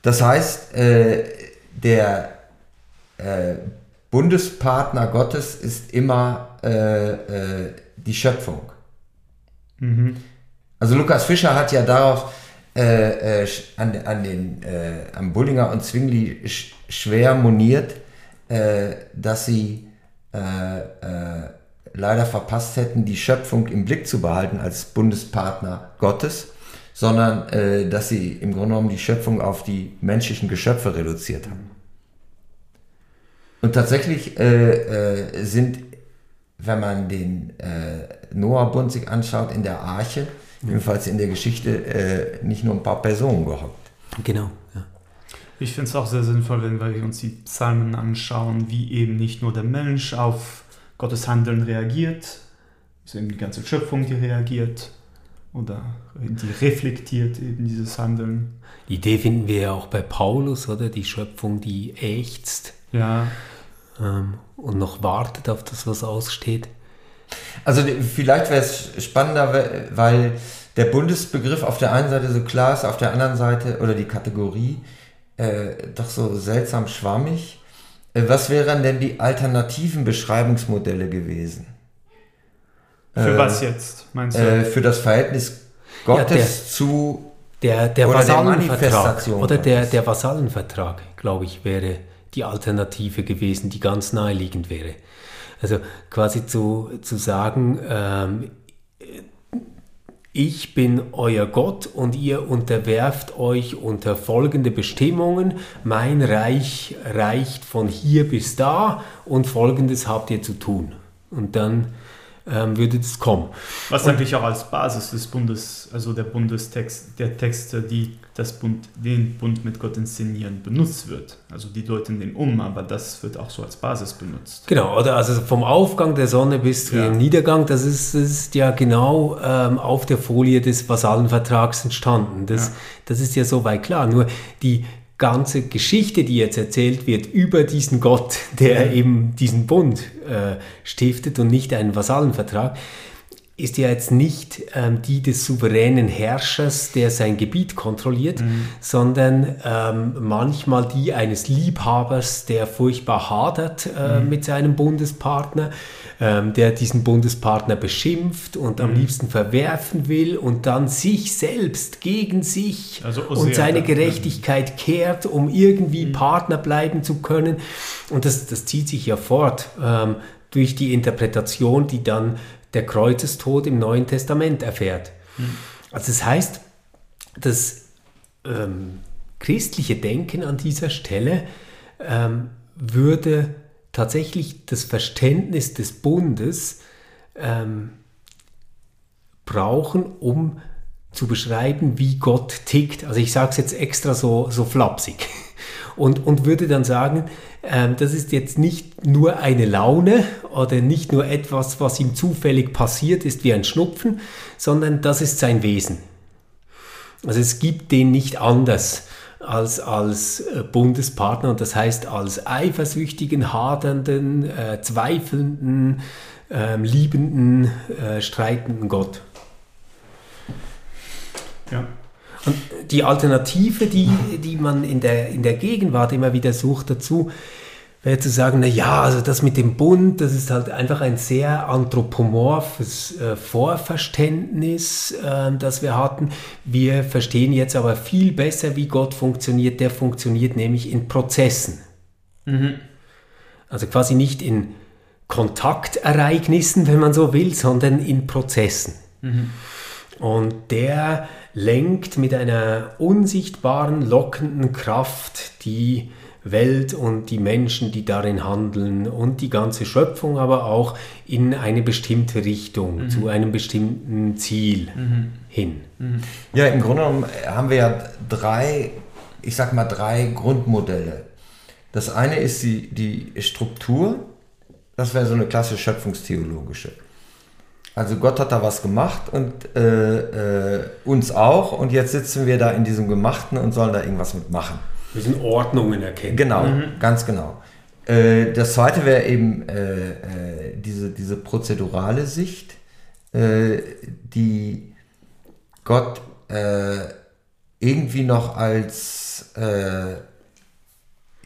das heißt, der Bundespartner Gottes ist immer äh, äh, die Schöpfung. Mhm. Also Lukas Fischer hat ja darauf an, an den, am Bullinger und Zwingli sch schwer moniert, dass sie leider verpasst hätten, die Schöpfung im Blick zu behalten als Bundespartner Gottes, sondern äh, dass sie im Grunde genommen die Schöpfung auf die menschlichen Geschöpfe reduziert haben. Und tatsächlich äh, äh, sind, wenn man den äh, Noah-Bund sich anschaut, in der Arche, jedenfalls in der Geschichte, äh, nicht nur ein paar Personen gehockt. Genau, ja. Ich finde es auch sehr sinnvoll, wenn wir uns die Psalmen anschauen, wie eben nicht nur der Mensch auf Gottes Handeln reagiert, eben die ganze Schöpfung, die reagiert oder die reflektiert eben dieses Handeln. Die Idee finden wir ja auch bei Paulus, oder? Die Schöpfung, die ächzt ja. Ähm, und noch wartet auf das, was aussteht. Also vielleicht wäre es spannender, weil der Bundesbegriff auf der einen Seite so klar ist, auf der anderen Seite, oder die Kategorie, äh, doch so seltsam schwammig. Äh, was wären denn die alternativen Beschreibungsmodelle gewesen? Für äh, was jetzt, meinst du? Äh, für das Verhältnis Gottes ja, der, zu der, der oder Vasallenvertrag der oder der, der Vasallenvertrag, glaube ich, wäre die Alternative gewesen, die ganz naheliegend wäre. Also quasi zu, zu sagen, ähm, ich bin euer Gott und ihr unterwerft euch unter folgende Bestimmungen. Mein Reich reicht von hier bis da und folgendes habt ihr zu tun. Und dann ähm, würde das kommen. Was und, eigentlich auch als Basis des Bundes, also der Bundestext, der Texte, die das Bund, den Bund mit Gott inszenieren, benutzt wird. Also die deuten den um, aber das wird auch so als Basis benutzt. Genau, oder also vom Aufgang der Sonne bis zum ja. Niedergang, das ist, das ist ja genau ähm, auf der Folie des Vasallenvertrags entstanden. Das, ja. das ist ja soweit klar. Nur die ganze Geschichte, die jetzt erzählt wird über diesen Gott, der eben diesen Bund äh, stiftet und nicht einen Vasallenvertrag, ist ja jetzt nicht ähm, die des souveränen Herrschers, der sein Gebiet kontrolliert, mhm. sondern ähm, manchmal die eines Liebhabers, der furchtbar hadert äh, mhm. mit seinem Bundespartner, ähm, der diesen Bundespartner beschimpft und mhm. am liebsten verwerfen will und dann sich selbst gegen sich also und seine Gerechtigkeit kehrt, um irgendwie mhm. Partner bleiben zu können. Und das, das zieht sich ja fort ähm, durch die Interpretation, die dann der Kreuzestod im Neuen Testament erfährt. Mhm. Also das heißt, das ähm, christliche Denken an dieser Stelle ähm, würde tatsächlich das Verständnis des Bundes ähm, brauchen, um zu beschreiben, wie Gott tickt. Also ich sage es jetzt extra so, so flapsig. und, und würde dann sagen, das ist jetzt nicht nur eine Laune oder nicht nur etwas, was ihm zufällig passiert ist wie ein Schnupfen, sondern das ist sein Wesen. Also es gibt den nicht anders als, als äh, Bundespartner und das heißt als eifersüchtigen, hadernden, äh, zweifelnden, äh, liebenden, äh, streitenden Gott. Ja. Und die Alternative, die, die man in der, in der Gegenwart immer wieder sucht dazu, wäre zu sagen, na ja, also das mit dem Bund, das ist halt einfach ein sehr anthropomorphes äh, Vorverständnis, äh, das wir hatten. Wir verstehen jetzt aber viel besser, wie Gott funktioniert. Der funktioniert nämlich in Prozessen. Mhm. Also quasi nicht in Kontaktereignissen, wenn man so will, sondern in Prozessen. Mhm. Und der lenkt mit einer unsichtbaren, lockenden Kraft die Welt und die Menschen, die darin handeln und die ganze Schöpfung aber auch in eine bestimmte Richtung, mhm. zu einem bestimmten Ziel mhm. hin. Mhm. Ja, im Grunde genommen haben wir ja drei, ich sag mal drei Grundmodelle. Das eine ist die, die Struktur, das wäre so eine klassische schöpfungstheologische. Also Gott hat da was gemacht und äh, äh, uns auch und jetzt sitzen wir da in diesem Gemachten und sollen da irgendwas mitmachen. Wir müssen Ordnungen erkennen. Genau, mhm. ganz genau. Äh, das zweite wäre eben äh, äh, diese, diese prozedurale Sicht, äh, die Gott irgendwie noch als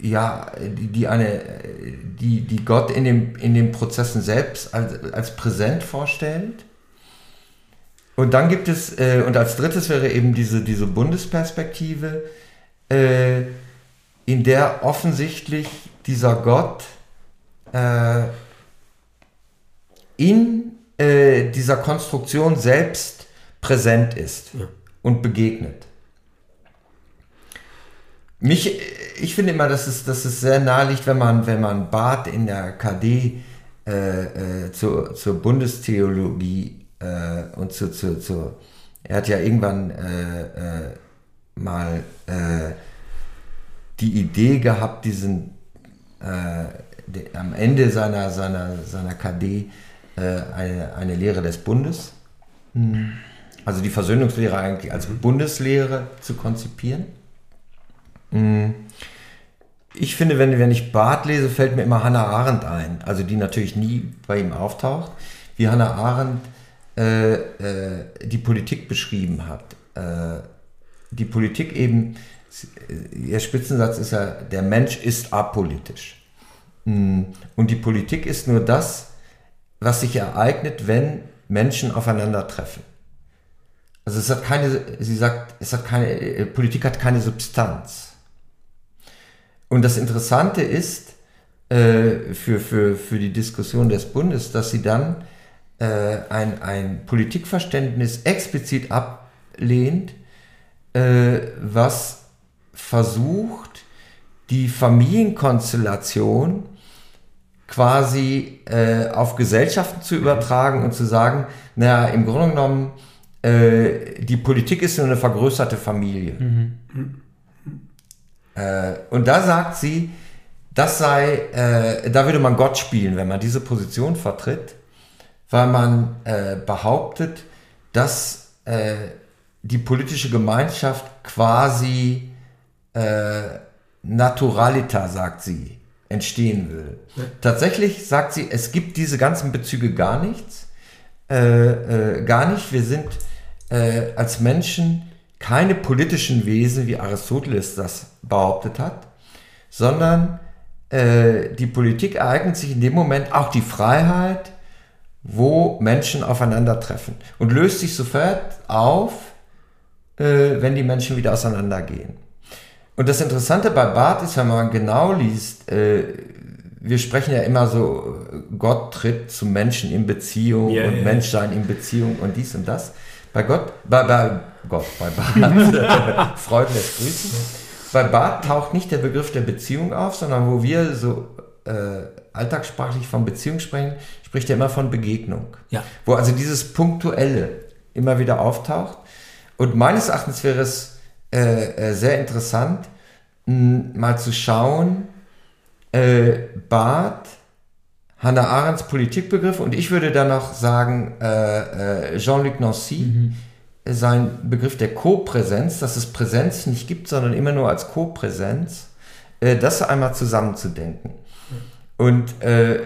ja, die, die, eine, die, die Gott in, dem, in den Prozessen selbst als, als präsent vorstellt. Und dann gibt es, äh, und als drittes wäre eben diese, diese Bundesperspektive, äh, in der offensichtlich dieser Gott äh, in äh, dieser Konstruktion selbst präsent ist ja. und begegnet. Mich, ich finde immer, dass es, dass es sehr nahe liegt, wenn man, wenn man Barth in der KD äh, äh, zur, zur Bundestheologie äh, und zu, zu, zu, er hat ja irgendwann äh, äh, mal äh, die Idee gehabt, diesen de, am Ende seiner, seiner, seiner KD eine, eine Lehre des Bundes, hm. also die Versöhnungslehre eigentlich als Bundeslehre zu konzipieren. Mm. Ich finde, wenn, wenn ich Barth lese, fällt mir immer Hannah Arendt ein. Also die natürlich nie bei ihm auftaucht. Wie Hannah Arendt äh, äh, die Politik beschrieben hat. Äh, die Politik eben, ihr Spitzensatz ist ja, der Mensch ist apolitisch. Mm. Und die Politik ist nur das, was sich ereignet, wenn Menschen aufeinandertreffen. Also es hat keine, sie sagt, es hat keine, äh, Politik hat keine Substanz. Und das Interessante ist äh, für, für, für die Diskussion des Bundes, dass sie dann äh, ein, ein Politikverständnis explizit ablehnt, äh, was versucht, die Familienkonstellation quasi äh, auf Gesellschaften zu übertragen und zu sagen, naja, im Grunde genommen, äh, die Politik ist nur eine vergrößerte Familie. Mhm. Äh, und da sagt sie, das sei, äh, da würde man Gott spielen, wenn man diese Position vertritt, weil man äh, behauptet, dass äh, die politische Gemeinschaft quasi äh, Naturalita, sagt sie, entstehen will. Ja. Tatsächlich sagt sie, es gibt diese ganzen Bezüge gar nichts, äh, gar nicht. Wir sind als Menschen keine politischen Wesen, wie Aristoteles das behauptet hat, sondern äh, die Politik ereignet sich in dem Moment auch die Freiheit, wo Menschen aufeinandertreffen und löst sich sofort auf, äh, wenn die Menschen wieder auseinandergehen. Und das Interessante bei Barth ist, wenn man genau liest, äh, wir sprechen ja immer so, Gott tritt zum Menschen in Beziehung yeah, und yeah. Menschsein in Beziehung und dies und das. Bei Gott, bei, bei Gott, bei Barth, *laughs* Freud lässt grüßen. Bei Barth taucht nicht der Begriff der Beziehung auf, sondern wo wir so äh, alltagssprachlich von Beziehung sprechen, spricht er immer von Begegnung. Ja. Wo also dieses Punktuelle immer wieder auftaucht. Und meines Erachtens wäre es äh, äh, sehr interessant, mal zu schauen, äh, Barth, Hannah Arendts Politikbegriff und ich würde dann noch sagen, äh, äh, Jean-Luc Nancy, mhm. Sein Begriff der Co-Präsenz, dass es Präsenz nicht gibt, sondern immer nur als Co-Präsenz, äh, das einmal zusammenzudenken. Und äh,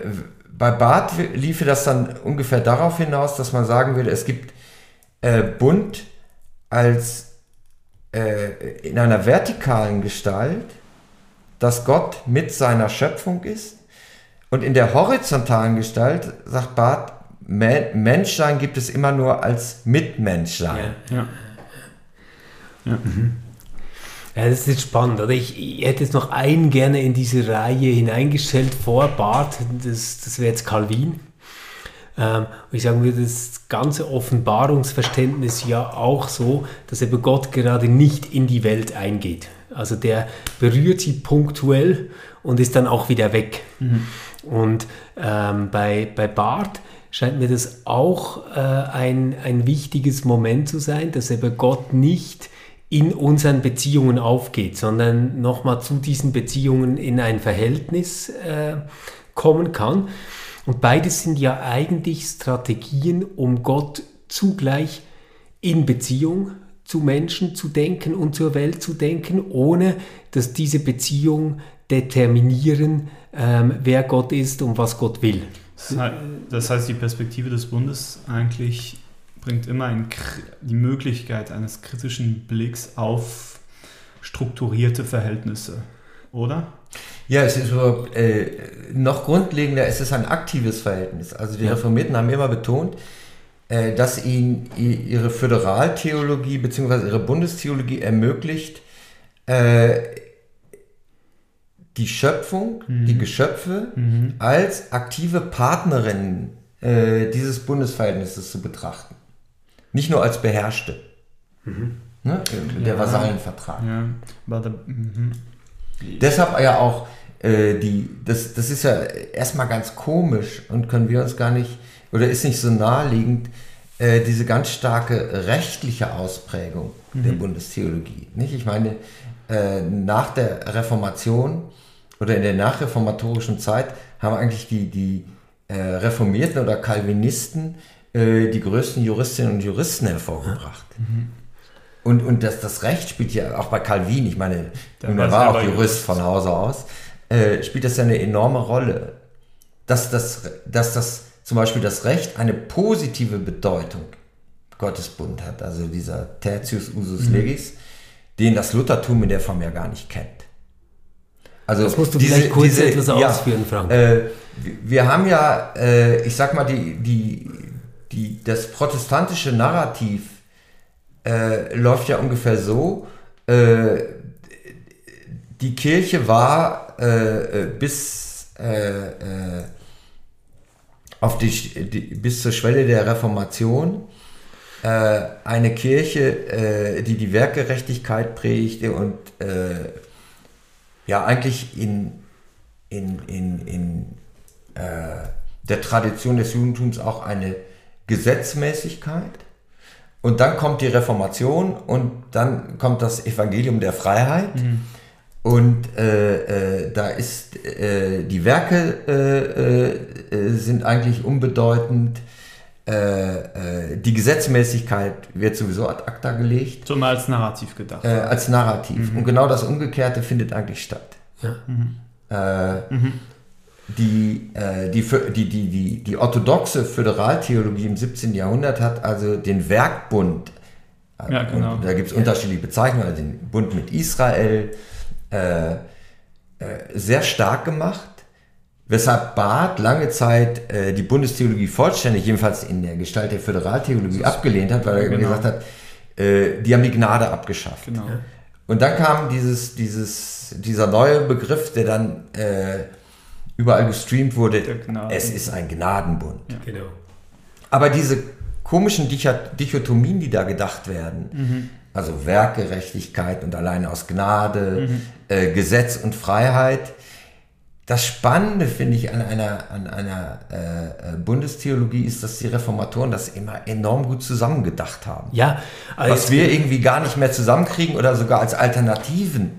bei Barth liefe das dann ungefähr darauf hinaus, dass man sagen würde, es gibt äh, Bund als äh, in einer vertikalen Gestalt, dass Gott mit seiner Schöpfung ist. Und in der horizontalen Gestalt, sagt Barth, Menschsein gibt es immer nur als Mitmenschsein. Ja, ja. ja. Mhm. Ja, das ist spannend. Oder? Ich, ich, hätte jetzt noch einen gerne in diese Reihe hineingestellt vor Barth, das, das wäre jetzt Calvin. Ähm, ich sagen würde, das ganze Offenbarungsverständnis ja auch so, dass eben Gott gerade nicht in die Welt eingeht. Also der berührt sie punktuell und ist dann auch wieder weg. Mhm. Und ähm, bei, bei Barth scheint mir das auch äh, ein, ein wichtiges Moment zu sein, dass eben Gott nicht in unseren Beziehungen aufgeht, sondern nochmal zu diesen Beziehungen in ein Verhältnis äh, kommen kann. Und beides sind ja eigentlich Strategien, um Gott zugleich in Beziehung zu Menschen zu denken und zur Welt zu denken, ohne dass diese Beziehung determinieren, ähm, wer Gott ist und was Gott will. Das heißt, die Perspektive des Bundes eigentlich bringt immer ein, die Möglichkeit eines kritischen Blicks auf strukturierte Verhältnisse, oder? Ja, es ist so, äh, noch grundlegender, es ist ein aktives Verhältnis. Also die. Reformierten haben immer betont, äh, dass ihnen ihre Föderaltheologie bzw. ihre Bundestheologie ermöglicht, äh, die Schöpfung, mhm. die Geschöpfe mhm. als aktive Partnerinnen äh, dieses Bundesverhältnisses zu betrachten. Nicht nur als beherrschte. Mhm. Ne? Der ja. Vasallenvertrag. Ja. Mhm. Deshalb ja auch äh, die, das, das ist ja erstmal ganz komisch und können wir uns gar nicht, oder ist nicht so naheliegend, äh, diese ganz starke rechtliche Ausprägung mhm. der Bundestheologie. Nicht? Ich meine, äh, nach der Reformation oder in der nachreformatorischen Zeit haben eigentlich die, die äh, Reformierten oder Calvinisten äh, die größten Juristinnen und Juristen hervorgebracht. Mhm. Und, und das, das Recht spielt ja auch bei Calvin, ich meine, er war auch Jurist von Hause aus, äh, spielt das ja eine enorme Rolle. Dass das, dass das zum Beispiel das Recht eine positive Bedeutung Gottes Bund hat, also dieser Tertius Usus mhm. Legis, den das Luthertum in der Form ja gar nicht kennt. Also das musst du diese, vielleicht kurz diese, etwas ausführen, Frank. Äh, wir haben ja, äh, ich sag mal, die, die, die, das protestantische Narrativ äh, läuft ja ungefähr so, äh, die Kirche war äh, äh, bis, auf die, die, bis zur Schwelle der Reformation eine Kirche, die die Werkgerechtigkeit prägte und ja eigentlich in, in, in, in äh, der Tradition des Judentums auch eine Gesetzmäßigkeit. Und dann kommt die Reformation und dann kommt das Evangelium der Freiheit. Mhm. Und äh, äh, da ist äh, die Werke äh, äh, sind eigentlich unbedeutend. Äh, die Gesetzmäßigkeit wird sowieso ad acta gelegt. So mal als Narrativ gedacht. als Narrativ. Mhm. Und genau das Umgekehrte findet eigentlich statt. Ja. Mhm. Mhm. Die, die, die, die, die, die orthodoxe Föderaltheologie im 17. Jahrhundert hat also den Werkbund, ja, genau. da gibt es unterschiedliche Bezeichnungen, also den Bund mit Israel, äh, äh, sehr stark gemacht, weshalb Barth lange Zeit äh, die Bundestheologie vollständig, jedenfalls in der Gestalt der Föderaltheologie, abgelehnt hat, weil er genau. gesagt hat, äh, die haben die Gnade abgeschafft. Genau. Und dann kam dieses, dieses, dieser neue Begriff, der dann äh, überall gestreamt wurde, es ist ein Gnadenbund. Ja. Genau. Aber diese komischen Dichotomien, die da gedacht werden, mhm also Werkgerechtigkeit und allein aus Gnade, mhm. äh, Gesetz und Freiheit. Das Spannende finde ich an einer, an einer äh, äh, Bundestheologie ist, dass die Reformatoren das immer enorm gut zusammengedacht haben. Ja, also was wir irgendwie gar nicht mehr zusammenkriegen oder sogar als Alternativen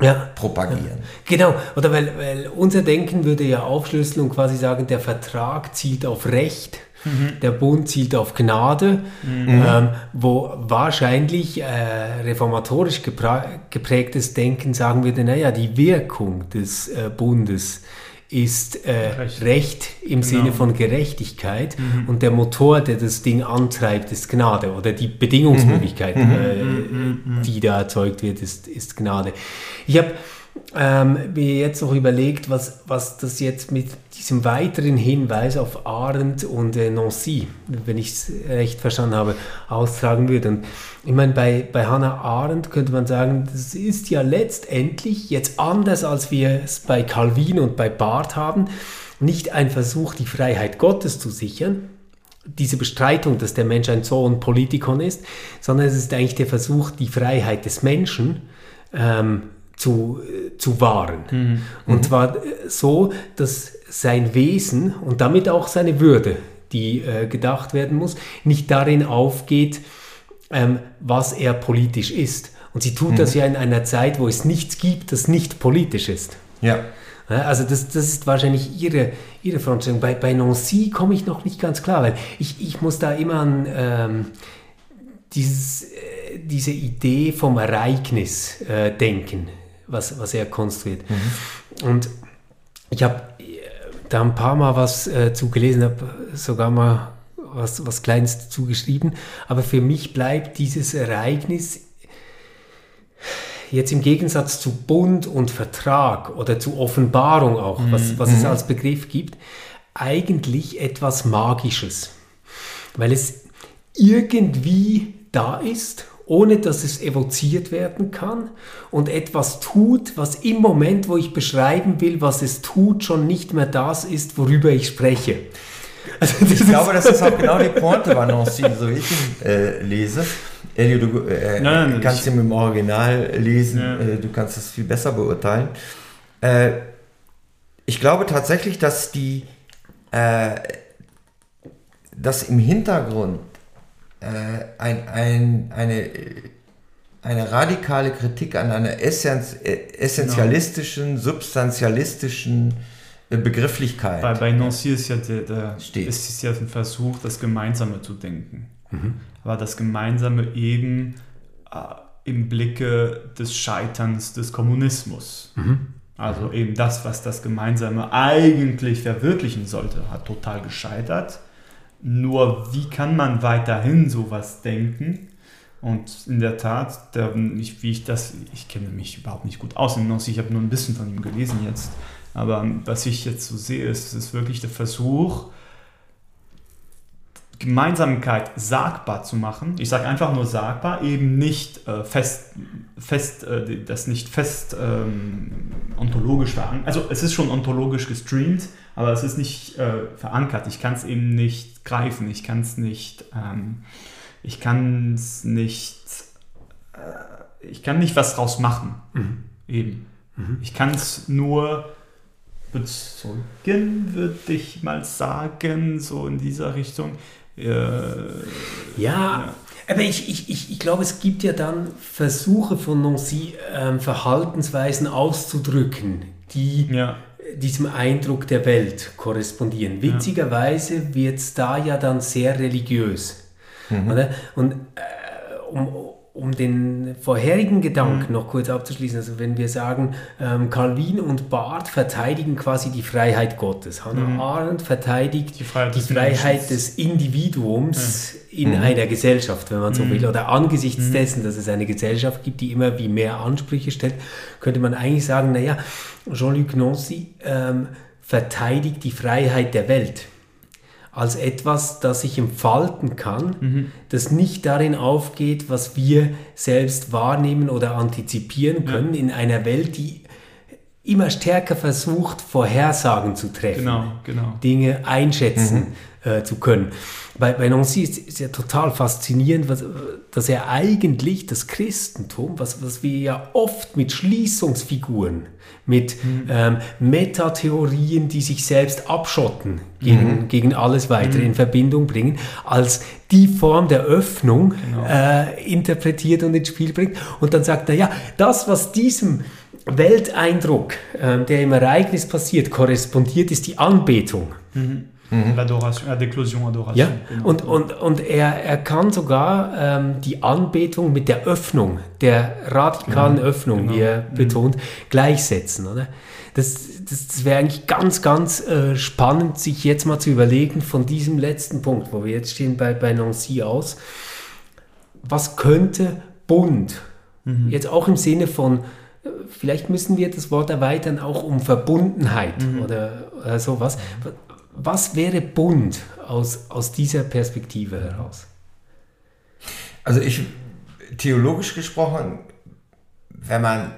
ja. propagieren. Genau, oder weil, weil unser Denken würde ja aufschlüsseln und quasi sagen, der Vertrag zielt auf Recht. Mhm. Der Bund zielt auf Gnade, mhm. ähm, wo wahrscheinlich äh, reformatorisch geprägtes Denken sagen würde, naja, die Wirkung des äh, Bundes ist äh, Recht. Recht. im genau. Sinne von Gerechtigkeit mhm. und der Motor, der das Ding antreibt, ist Gnade oder die Bedingungsmöglichkeit, mhm. äh, mhm. mhm. die da erzeugt wird, ist, ist Gnade. Ich habe ähm, mir jetzt noch überlegt, was, was das jetzt mit diesem weiteren Hinweis auf Arendt und äh, Nancy, wenn ich es recht verstanden habe, austragen würde. Und ich meine, bei, bei Hannah Arendt könnte man sagen, das ist ja letztendlich jetzt anders, als wir es bei Calvin und bei Barth haben, nicht ein Versuch, die Freiheit Gottes zu sichern, diese Bestreitung, dass der Mensch ein Sohn Politikon ist, sondern es ist eigentlich der Versuch, die Freiheit des Menschen ähm, zu, zu wahren. Mhm. Und zwar so, dass sein Wesen und damit auch seine Würde, die äh, gedacht werden muss, nicht darin aufgeht, ähm, was er politisch ist. Und sie tut mhm. das ja in einer Zeit, wo es nichts gibt, das nicht politisch ist. Ja. Also das, das ist wahrscheinlich ihre, ihre Vorstellung. Bei, bei Nancy komme ich noch nicht ganz klar, weil ich, ich muss da immer an ähm, dieses, äh, diese Idee vom Ereignis äh, denken was, was er konstruiert. Mhm. Und ich habe da ein paar Mal was äh, zu gelesen, habe sogar mal was, was Kleines zugeschrieben. Aber für mich bleibt dieses Ereignis jetzt im Gegensatz zu Bund und Vertrag oder zu Offenbarung auch, mhm. was, was es mhm. als Begriff gibt, eigentlich etwas Magisches. Weil es irgendwie da ist ohne dass es evoziert werden kann und etwas tut, was im Moment, wo ich beschreiben will, was es tut, schon nicht mehr das ist, worüber ich spreche. Also *laughs* ich glaube, das ist auch genau die Pointe bei Nancy, so ich ihn äh, lese. Elio, du äh, nein, nein, kannst ihn im Original lesen, ja. äh, du kannst es viel besser beurteilen. Äh, ich glaube tatsächlich, dass die, äh, dass im Hintergrund äh, ein, ein, eine, eine radikale Kritik an einer essenz, äh, essentialistischen, genau. substantialistischen äh, Begrifflichkeit. Bei, bei Nancy ist ja der, der Steht. ist ja ein Versuch, das Gemeinsame zu denken. Mhm. Aber das Gemeinsame eben äh, im Blicke des Scheiterns des Kommunismus. Mhm. Also eben das, was das Gemeinsame eigentlich verwirklichen sollte, hat total gescheitert. Nur wie kann man weiterhin sowas denken? Und in der Tat, der, ich, wie ich das, ich kenne mich überhaupt nicht gut aus ich habe nur ein bisschen von ihm gelesen jetzt. Aber was ich jetzt so sehe, ist, ist wirklich der Versuch, Gemeinsamkeit sagbar zu machen. Ich sage einfach nur sagbar, eben nicht äh, fest, fest äh, das nicht fest ähm, ontologisch verankert. Also es ist schon ontologisch gestreamt, aber es ist nicht äh, verankert. Ich kann es eben nicht greifen. Ich kann es nicht, ähm, ich kann es nicht, äh, ich kann nicht was draus machen. Mhm. Eben. Mhm. Ich kann es nur bezeugen, würde ich mal sagen, so in dieser Richtung. Äh, ja, ja, aber ich, ich, ich, ich glaube, es gibt ja dann Versuche von Nancy, ähm, Verhaltensweisen auszudrücken, die ja. diesem Eindruck der Welt korrespondieren. Witzigerweise wird es da ja dann sehr religiös. Mhm. Oder? Und äh, um, um den vorherigen Gedanken mhm. noch kurz abzuschließen, also wenn wir sagen, ähm, Calvin und Barth verteidigen quasi die Freiheit Gottes, Hannah mhm. Arendt verteidigt die Freiheit, die des, Freiheit des, Individuums ja. in mhm. einer Gesellschaft, wenn man so mhm. will, oder angesichts mhm. dessen, dass es eine Gesellschaft gibt, die immer wie mehr Ansprüche stellt, könnte man eigentlich sagen, naja, Jean-Luc Nancy ähm, verteidigt die Freiheit der Welt als etwas, das sich entfalten kann, mhm. das nicht darin aufgeht, was wir selbst wahrnehmen oder antizipieren können ja. in einer Welt, die immer stärker versucht, Vorhersagen zu treffen, genau, genau. Dinge einschätzen mhm. äh, zu können. Bei, bei Nancy ist es ja total faszinierend, was, dass er eigentlich das Christentum, was, was wir ja oft mit Schließungsfiguren mit mhm. ähm, Metatheorien, die sich selbst abschotten gegen, mhm. gegen alles weitere mhm. in Verbindung bringen, als die Form der Öffnung genau. äh, interpretiert und ins Spiel bringt. Und dann sagt er, ja, das, was diesem Welteindruck, äh, der im Ereignis passiert, korrespondiert, ist die Anbetung. Mhm. Mhm. L'adoration, Déclosion, Adoration. Ja, genau. und, und, und er, er kann sogar ähm, die Anbetung mit der Öffnung, der radikalen mhm. Öffnung, genau. wie er mhm. betont, gleichsetzen. Oder? Das, das, das wäre eigentlich ganz, ganz äh, spannend, sich jetzt mal zu überlegen von diesem letzten Punkt, wo wir jetzt stehen bei, bei Nancy aus, was könnte Bund, mhm. jetzt auch im Sinne von, äh, vielleicht müssen wir das Wort erweitern, auch um Verbundenheit mhm. oder, oder sowas. Was wäre Bund aus, aus dieser Perspektive heraus? Also ich, theologisch gesprochen, wenn man,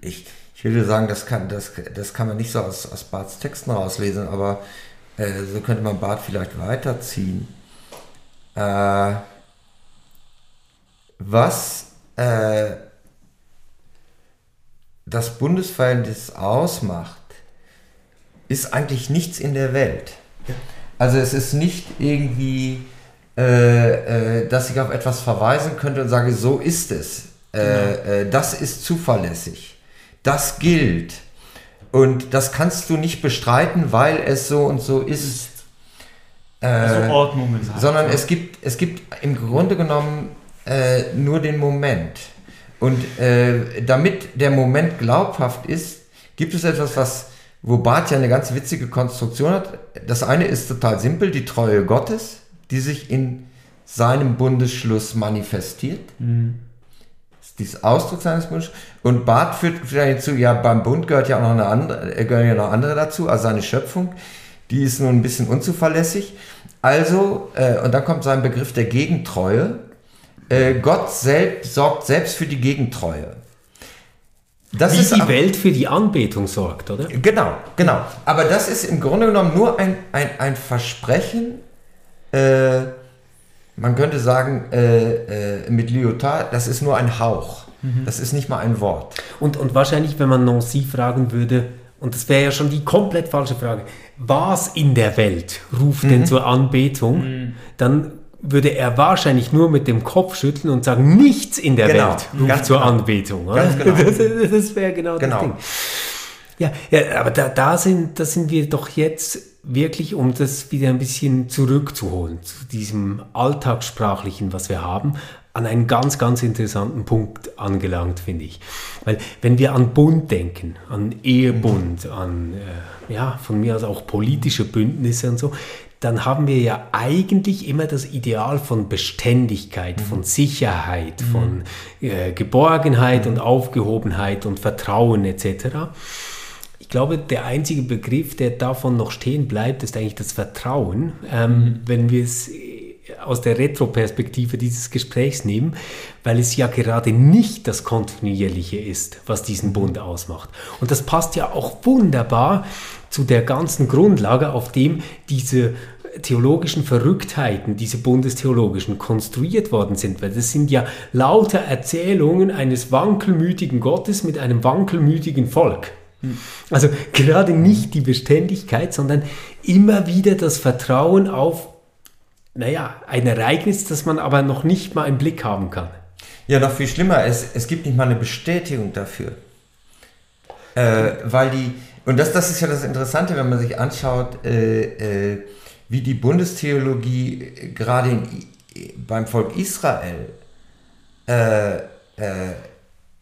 ich, ich würde sagen, das kann, das, das kann man nicht so aus, aus Barths Texten rauslesen, aber äh, so könnte man Barth vielleicht weiterziehen. Äh, was äh, das Bundesverhältnis ausmacht, ist eigentlich nichts in der Welt. Also es ist nicht irgendwie, äh, äh, dass ich auf etwas verweisen könnte und sage, so ist es. Äh, genau. Äh, das ist zuverlässig. Das gilt. Und das kannst du nicht bestreiten, weil es so und so ist. also Ordnungen. Sondern es gibt, es gibt im Grunde genommen äh, nur den Moment. Und äh, damit der Moment glaubhaft ist, gibt es etwas, was wo Barth ja eine ganz witzige Konstruktion hat. Das eine ist total simpel, die Treue Gottes, die sich in seinem Bundesschluss manifestiert. Mhm. Das ist dieses Ausdruck seines Bundesschlusses. Und Barth führt vielleicht hinzu, ja, beim Bund gehört ja auch noch eine andere, äh, gehören ja noch andere dazu, also seine Schöpfung, die ist nun ein bisschen unzuverlässig. Also, äh, und dann kommt sein Begriff der Gegentreue. Äh, Gott selbst sorgt selbst für die Gegentreue. Das Wie ist die Welt für die Anbetung sorgt, oder? Genau, genau. Aber das ist im Grunde genommen nur ein, ein, ein Versprechen, äh, man könnte sagen, äh, äh, mit Lyotard, das ist nur ein Hauch. Mhm. Das ist nicht mal ein Wort. Und, und wahrscheinlich, wenn man Nancy fragen würde, und das wäre ja schon die komplett falsche Frage, was in der Welt ruft mhm. denn zur Anbetung, mhm. dann würde er wahrscheinlich nur mit dem Kopf schütteln und sagen, nichts in der genau, Welt ruft zur genau. Anbetung. Oder? Ganz genau. Das, das wäre genau, genau, das Ding. Ja, ja aber da, da, sind, da sind wir doch jetzt wirklich, um das wieder ein bisschen zurückzuholen, zu diesem Alltagssprachlichen, was wir haben, an einen ganz, ganz interessanten Punkt angelangt, finde ich. Weil wenn wir an Bund denken, an Ehebund, an, äh, ja, von mir aus auch politische Bündnisse und so, dann haben wir ja eigentlich immer das Ideal von Beständigkeit, mhm. von Sicherheit, mhm. von äh, Geborgenheit mhm. und Aufgehobenheit und Vertrauen etc. Ich glaube, der einzige Begriff, der davon noch stehen bleibt, ist eigentlich das Vertrauen. Ähm, mhm. wenn wir es aus der Retroperspektive dieses Gesprächs nehmen, weil es ja gerade nicht das Kontinuierliche ist, was diesen Bund ausmacht. Und das passt ja auch wunderbar zu der ganzen Grundlage, auf dem diese theologischen Verrücktheiten, diese bundestheologischen, konstruiert worden sind, weil das sind ja lauter Erzählungen eines wankelmütigen Gottes mit einem wankelmütigen Volk. Also gerade nicht die Beständigkeit, sondern immer wieder das Vertrauen auf naja, ein Ereignis, das man aber noch nicht mal im Blick haben kann. Ja, noch viel schlimmer, es, es gibt nicht mal eine Bestätigung dafür. Äh, weil die, und das, das ist ja das Interessante, wenn man sich anschaut, äh, äh, wie die Bundestheologie gerade in, beim Volk Israel äh, äh,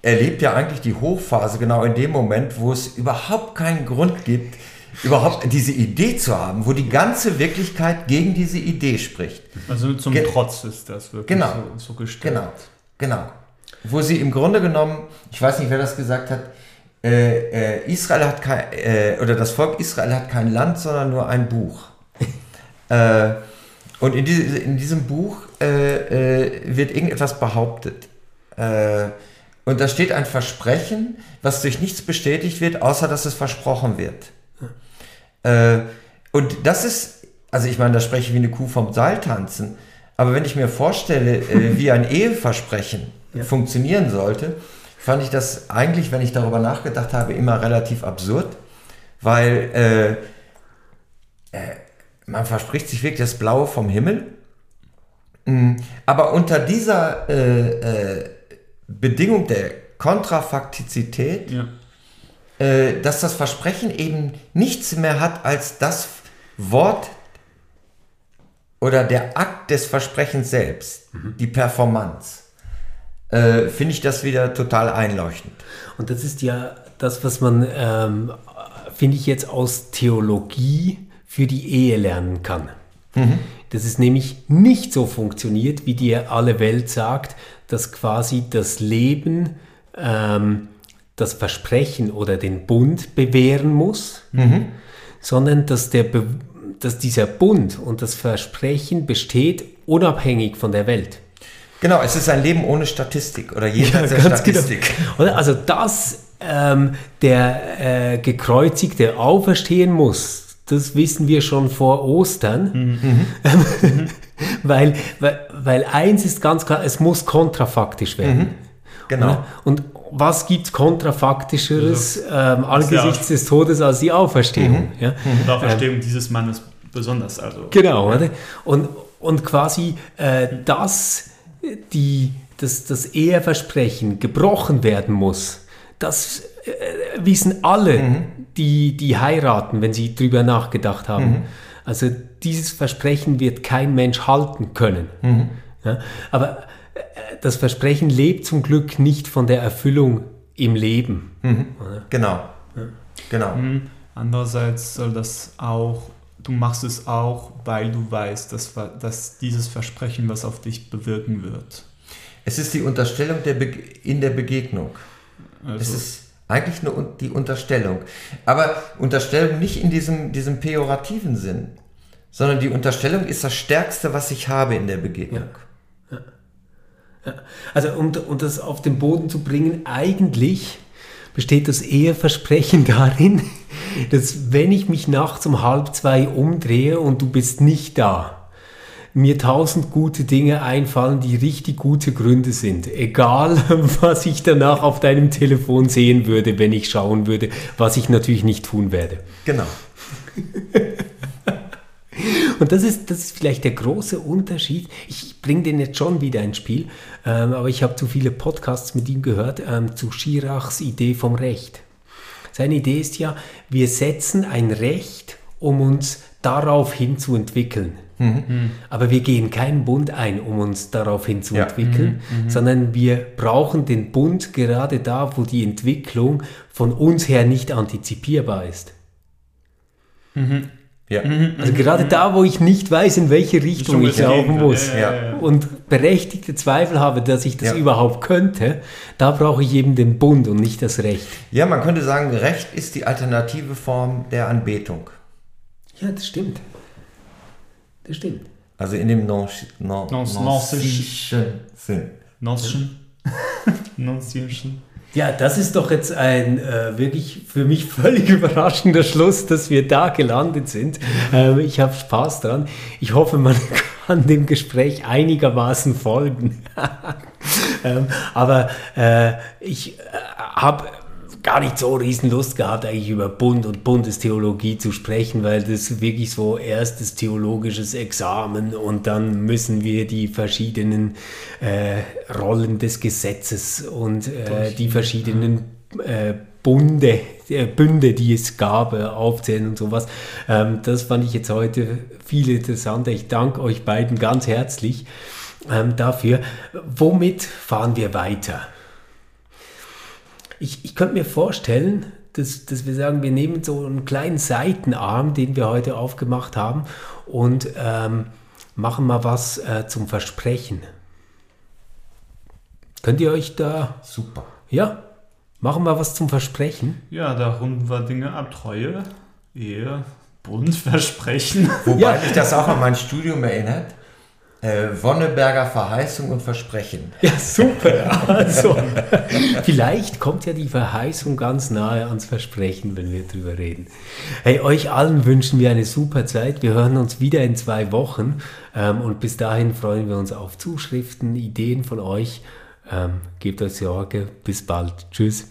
erlebt ja eigentlich die Hochphase genau in dem Moment, wo es überhaupt keinen Grund gibt, überhaupt diese Idee zu haben, wo die ganze Wirklichkeit gegen diese Idee spricht. Also zum Ge Trotz ist das wirklich genau, so, so gestellt. Genau, genau. Wo sie im Grunde genommen, ich weiß nicht, wer das gesagt hat, äh, äh, Israel hat kein, äh, oder das Volk Israel hat kein Land, sondern nur ein Buch. Äh, und in, diese, in, diesem Buch äh, äh, wird irgendetwas behauptet. und da steht ein Versprechen, was durch nichts bestätigt wird, außer dass es versprochen wird. Äh, und das ist, also ich meine, da spreche ich wie eine Kuh vom Seil tanzen. Aber wenn ich mir vorstelle, äh, *laughs* wie ein Eheversprechen ja. funktionieren sollte, fand ich das eigentlich, wenn ich darüber nachgedacht habe, immer relativ absurd, weil äh, äh, man verspricht sich wirklich das Blaue vom Himmel. Mm, aber unter dieser äh, äh, Bedingung der Kontrafaktizität ja äh, dass das Versprechen eben nichts mehr hat als das Wort oder der Akt des Versprechens selbst, mhm. die Performance, äh, finde ich das wieder total einleuchtend. Und das ist ja das, was man, ähm, finde ich, jetzt aus Theologie für die Ehe lernen kann. Mhm. Dass es nämlich nicht so funktioniert, wie dir alle Welt sagt, dass quasi das Leben ähm, das Versprechen oder den Bund bewähren muss, mhm. sondern dass, der Be dass dieser Bund und das Versprechen besteht unabhängig von der Welt. Genau, es ist ein Leben ohne Statistik oder *laughs* jenseits ja, der genau. Statistik. Genau. Also, dass ähm, der äh, Gekreuzigte auferstehen muss, das wissen wir schon vor Ostern. *laughs* Mhm. mhm. weil, weil, weil eins ist ganz klar, es muss kontrafaktisch werden. Mhm. Genau. Und was gibt es kontrafaktischeres also, ähm, angesichts des Todes als die Auferstehung? Mhm. Ja? Mhm. Die Auferstehung ähm, dieses Mannes besonders. Also, genau, ja. und, und quasi äh, dass die, das, das Eheversprechen gebrochen werden muss, das äh, wissen alle, mhm. Die, die heiraten, wenn sie drüber nachgedacht haben. Mhm. Also dieses Versprechen wird kein Mensch halten können. Mhm. Ja? Aber das Versprechen lebt zum Glück nicht von der Erfüllung im Leben. Mhm. Genau. Ja. genau. Mhm. Andererseits soll das auch, du machst es auch, weil du weißt, dass, dass dieses Versprechen was auf dich bewirken wird. Es ist die Unterstellung der in der Begegnung. Also. Es ist eigentlich nur die Unterstellung. Aber Unterstellung nicht in diesem, diesem pejorativen Sinn, sondern die Unterstellung ist das Stärkste, was ich habe in der Begegnung. Ja. Ja. Also um, um das auf den Boden zu bringen, eigentlich besteht das Eheversprechen *laughs* darin, dass wenn ich mich nachts um halb zwei umdrehe und du bist nicht da, mir tausend gute Dinge einfallen, die richtig gute Gründe sind. Egal, *laughs* was ich danach auf deinem Telefon sehen würde, wenn ich schauen würde, was ich natürlich nicht tun werde. Genau. *laughs* Und das ist, das ist vielleicht der große Unterschied. Ich bringe den jetzt schon wieder ins Spiel, ähm, aber ich habe zu viele Podcasts mit ihm gehört ähm, zu Schirachs Idee vom Recht. Seine Idee ist ja, wir setzen ein Recht, um uns darauf hin zu entwickeln. Mhm. Aber wir gehen keinen Bund ein, um uns darauf hin zu ja. entwickeln, mhm. Mhm. sondern wir brauchen den Bund gerade da, wo die Entwicklung von uns her nicht antizipierbar ist. Mhm. Ja. Mhm, also gerade da, wo ich nicht weiß, in welche Richtung ich laufen muss ja, und berechtigte Zweifel habe, dass ich das überhaupt könnte, da brauche ich eben den Bund und nicht das Recht. Ja, man könnte sagen, Recht ist die alternative Form der Anbetung. Ja, das stimmt. Das stimmt. Also in dem Nonsischen Sinn. Nonschen. *laughs* Nonschen. Ja, das ist doch jetzt ein äh, wirklich für mich völlig *laughs* überraschender Schluss, dass wir da gelandet sind. Ähm, ich habe Spaß dran. Ich hoffe, man *laughs* kann dem Gespräch einigermaßen folgen. ähm, aber äh, ich äh, habe gar nicht so riesen Lust gehabt, eigentlich über Bund und Bundestheologie zu sprechen, weil das wirklich so erstes theologisches Examen und dann müssen wir die verschiedenen äh, Rollen des Gesetzes und äh, die verschiedenen äh, Bunde, äh, Bünde, die es gab, äh, aufzählen und sowas. Ähm, das fand ich jetzt heute viel interessanter. Ich danke euch beiden ganz herzlich ähm, dafür. Womit fahren wir weiter? Ich, ich könnte mir vorstellen, dass, dass wir sagen, wir nehmen so einen kleinen Seitenarm, den wir heute aufgemacht haben, und ähm, machen mal was äh, zum Versprechen. Könnt ihr euch da. Super. Ja? Machen wir was zum Versprechen? Ja, da runden wir Dinge ab. Treue, Ehe, Bund, Versprechen. Wobei ja. mich das auch an mein Studium erinnert. Äh, Wonneberger Verheißung und Versprechen. Ja, super. Also, vielleicht kommt ja die Verheißung ganz nahe ans Versprechen, wenn wir drüber reden. Hey, euch allen wünschen wir eine super Zeit. Wir hören uns wieder in zwei Wochen. Ähm, und bis dahin freuen wir uns auf Zuschriften, Ideen von euch. Ähm, gebt euch Sorge. Bis bald. Tschüss.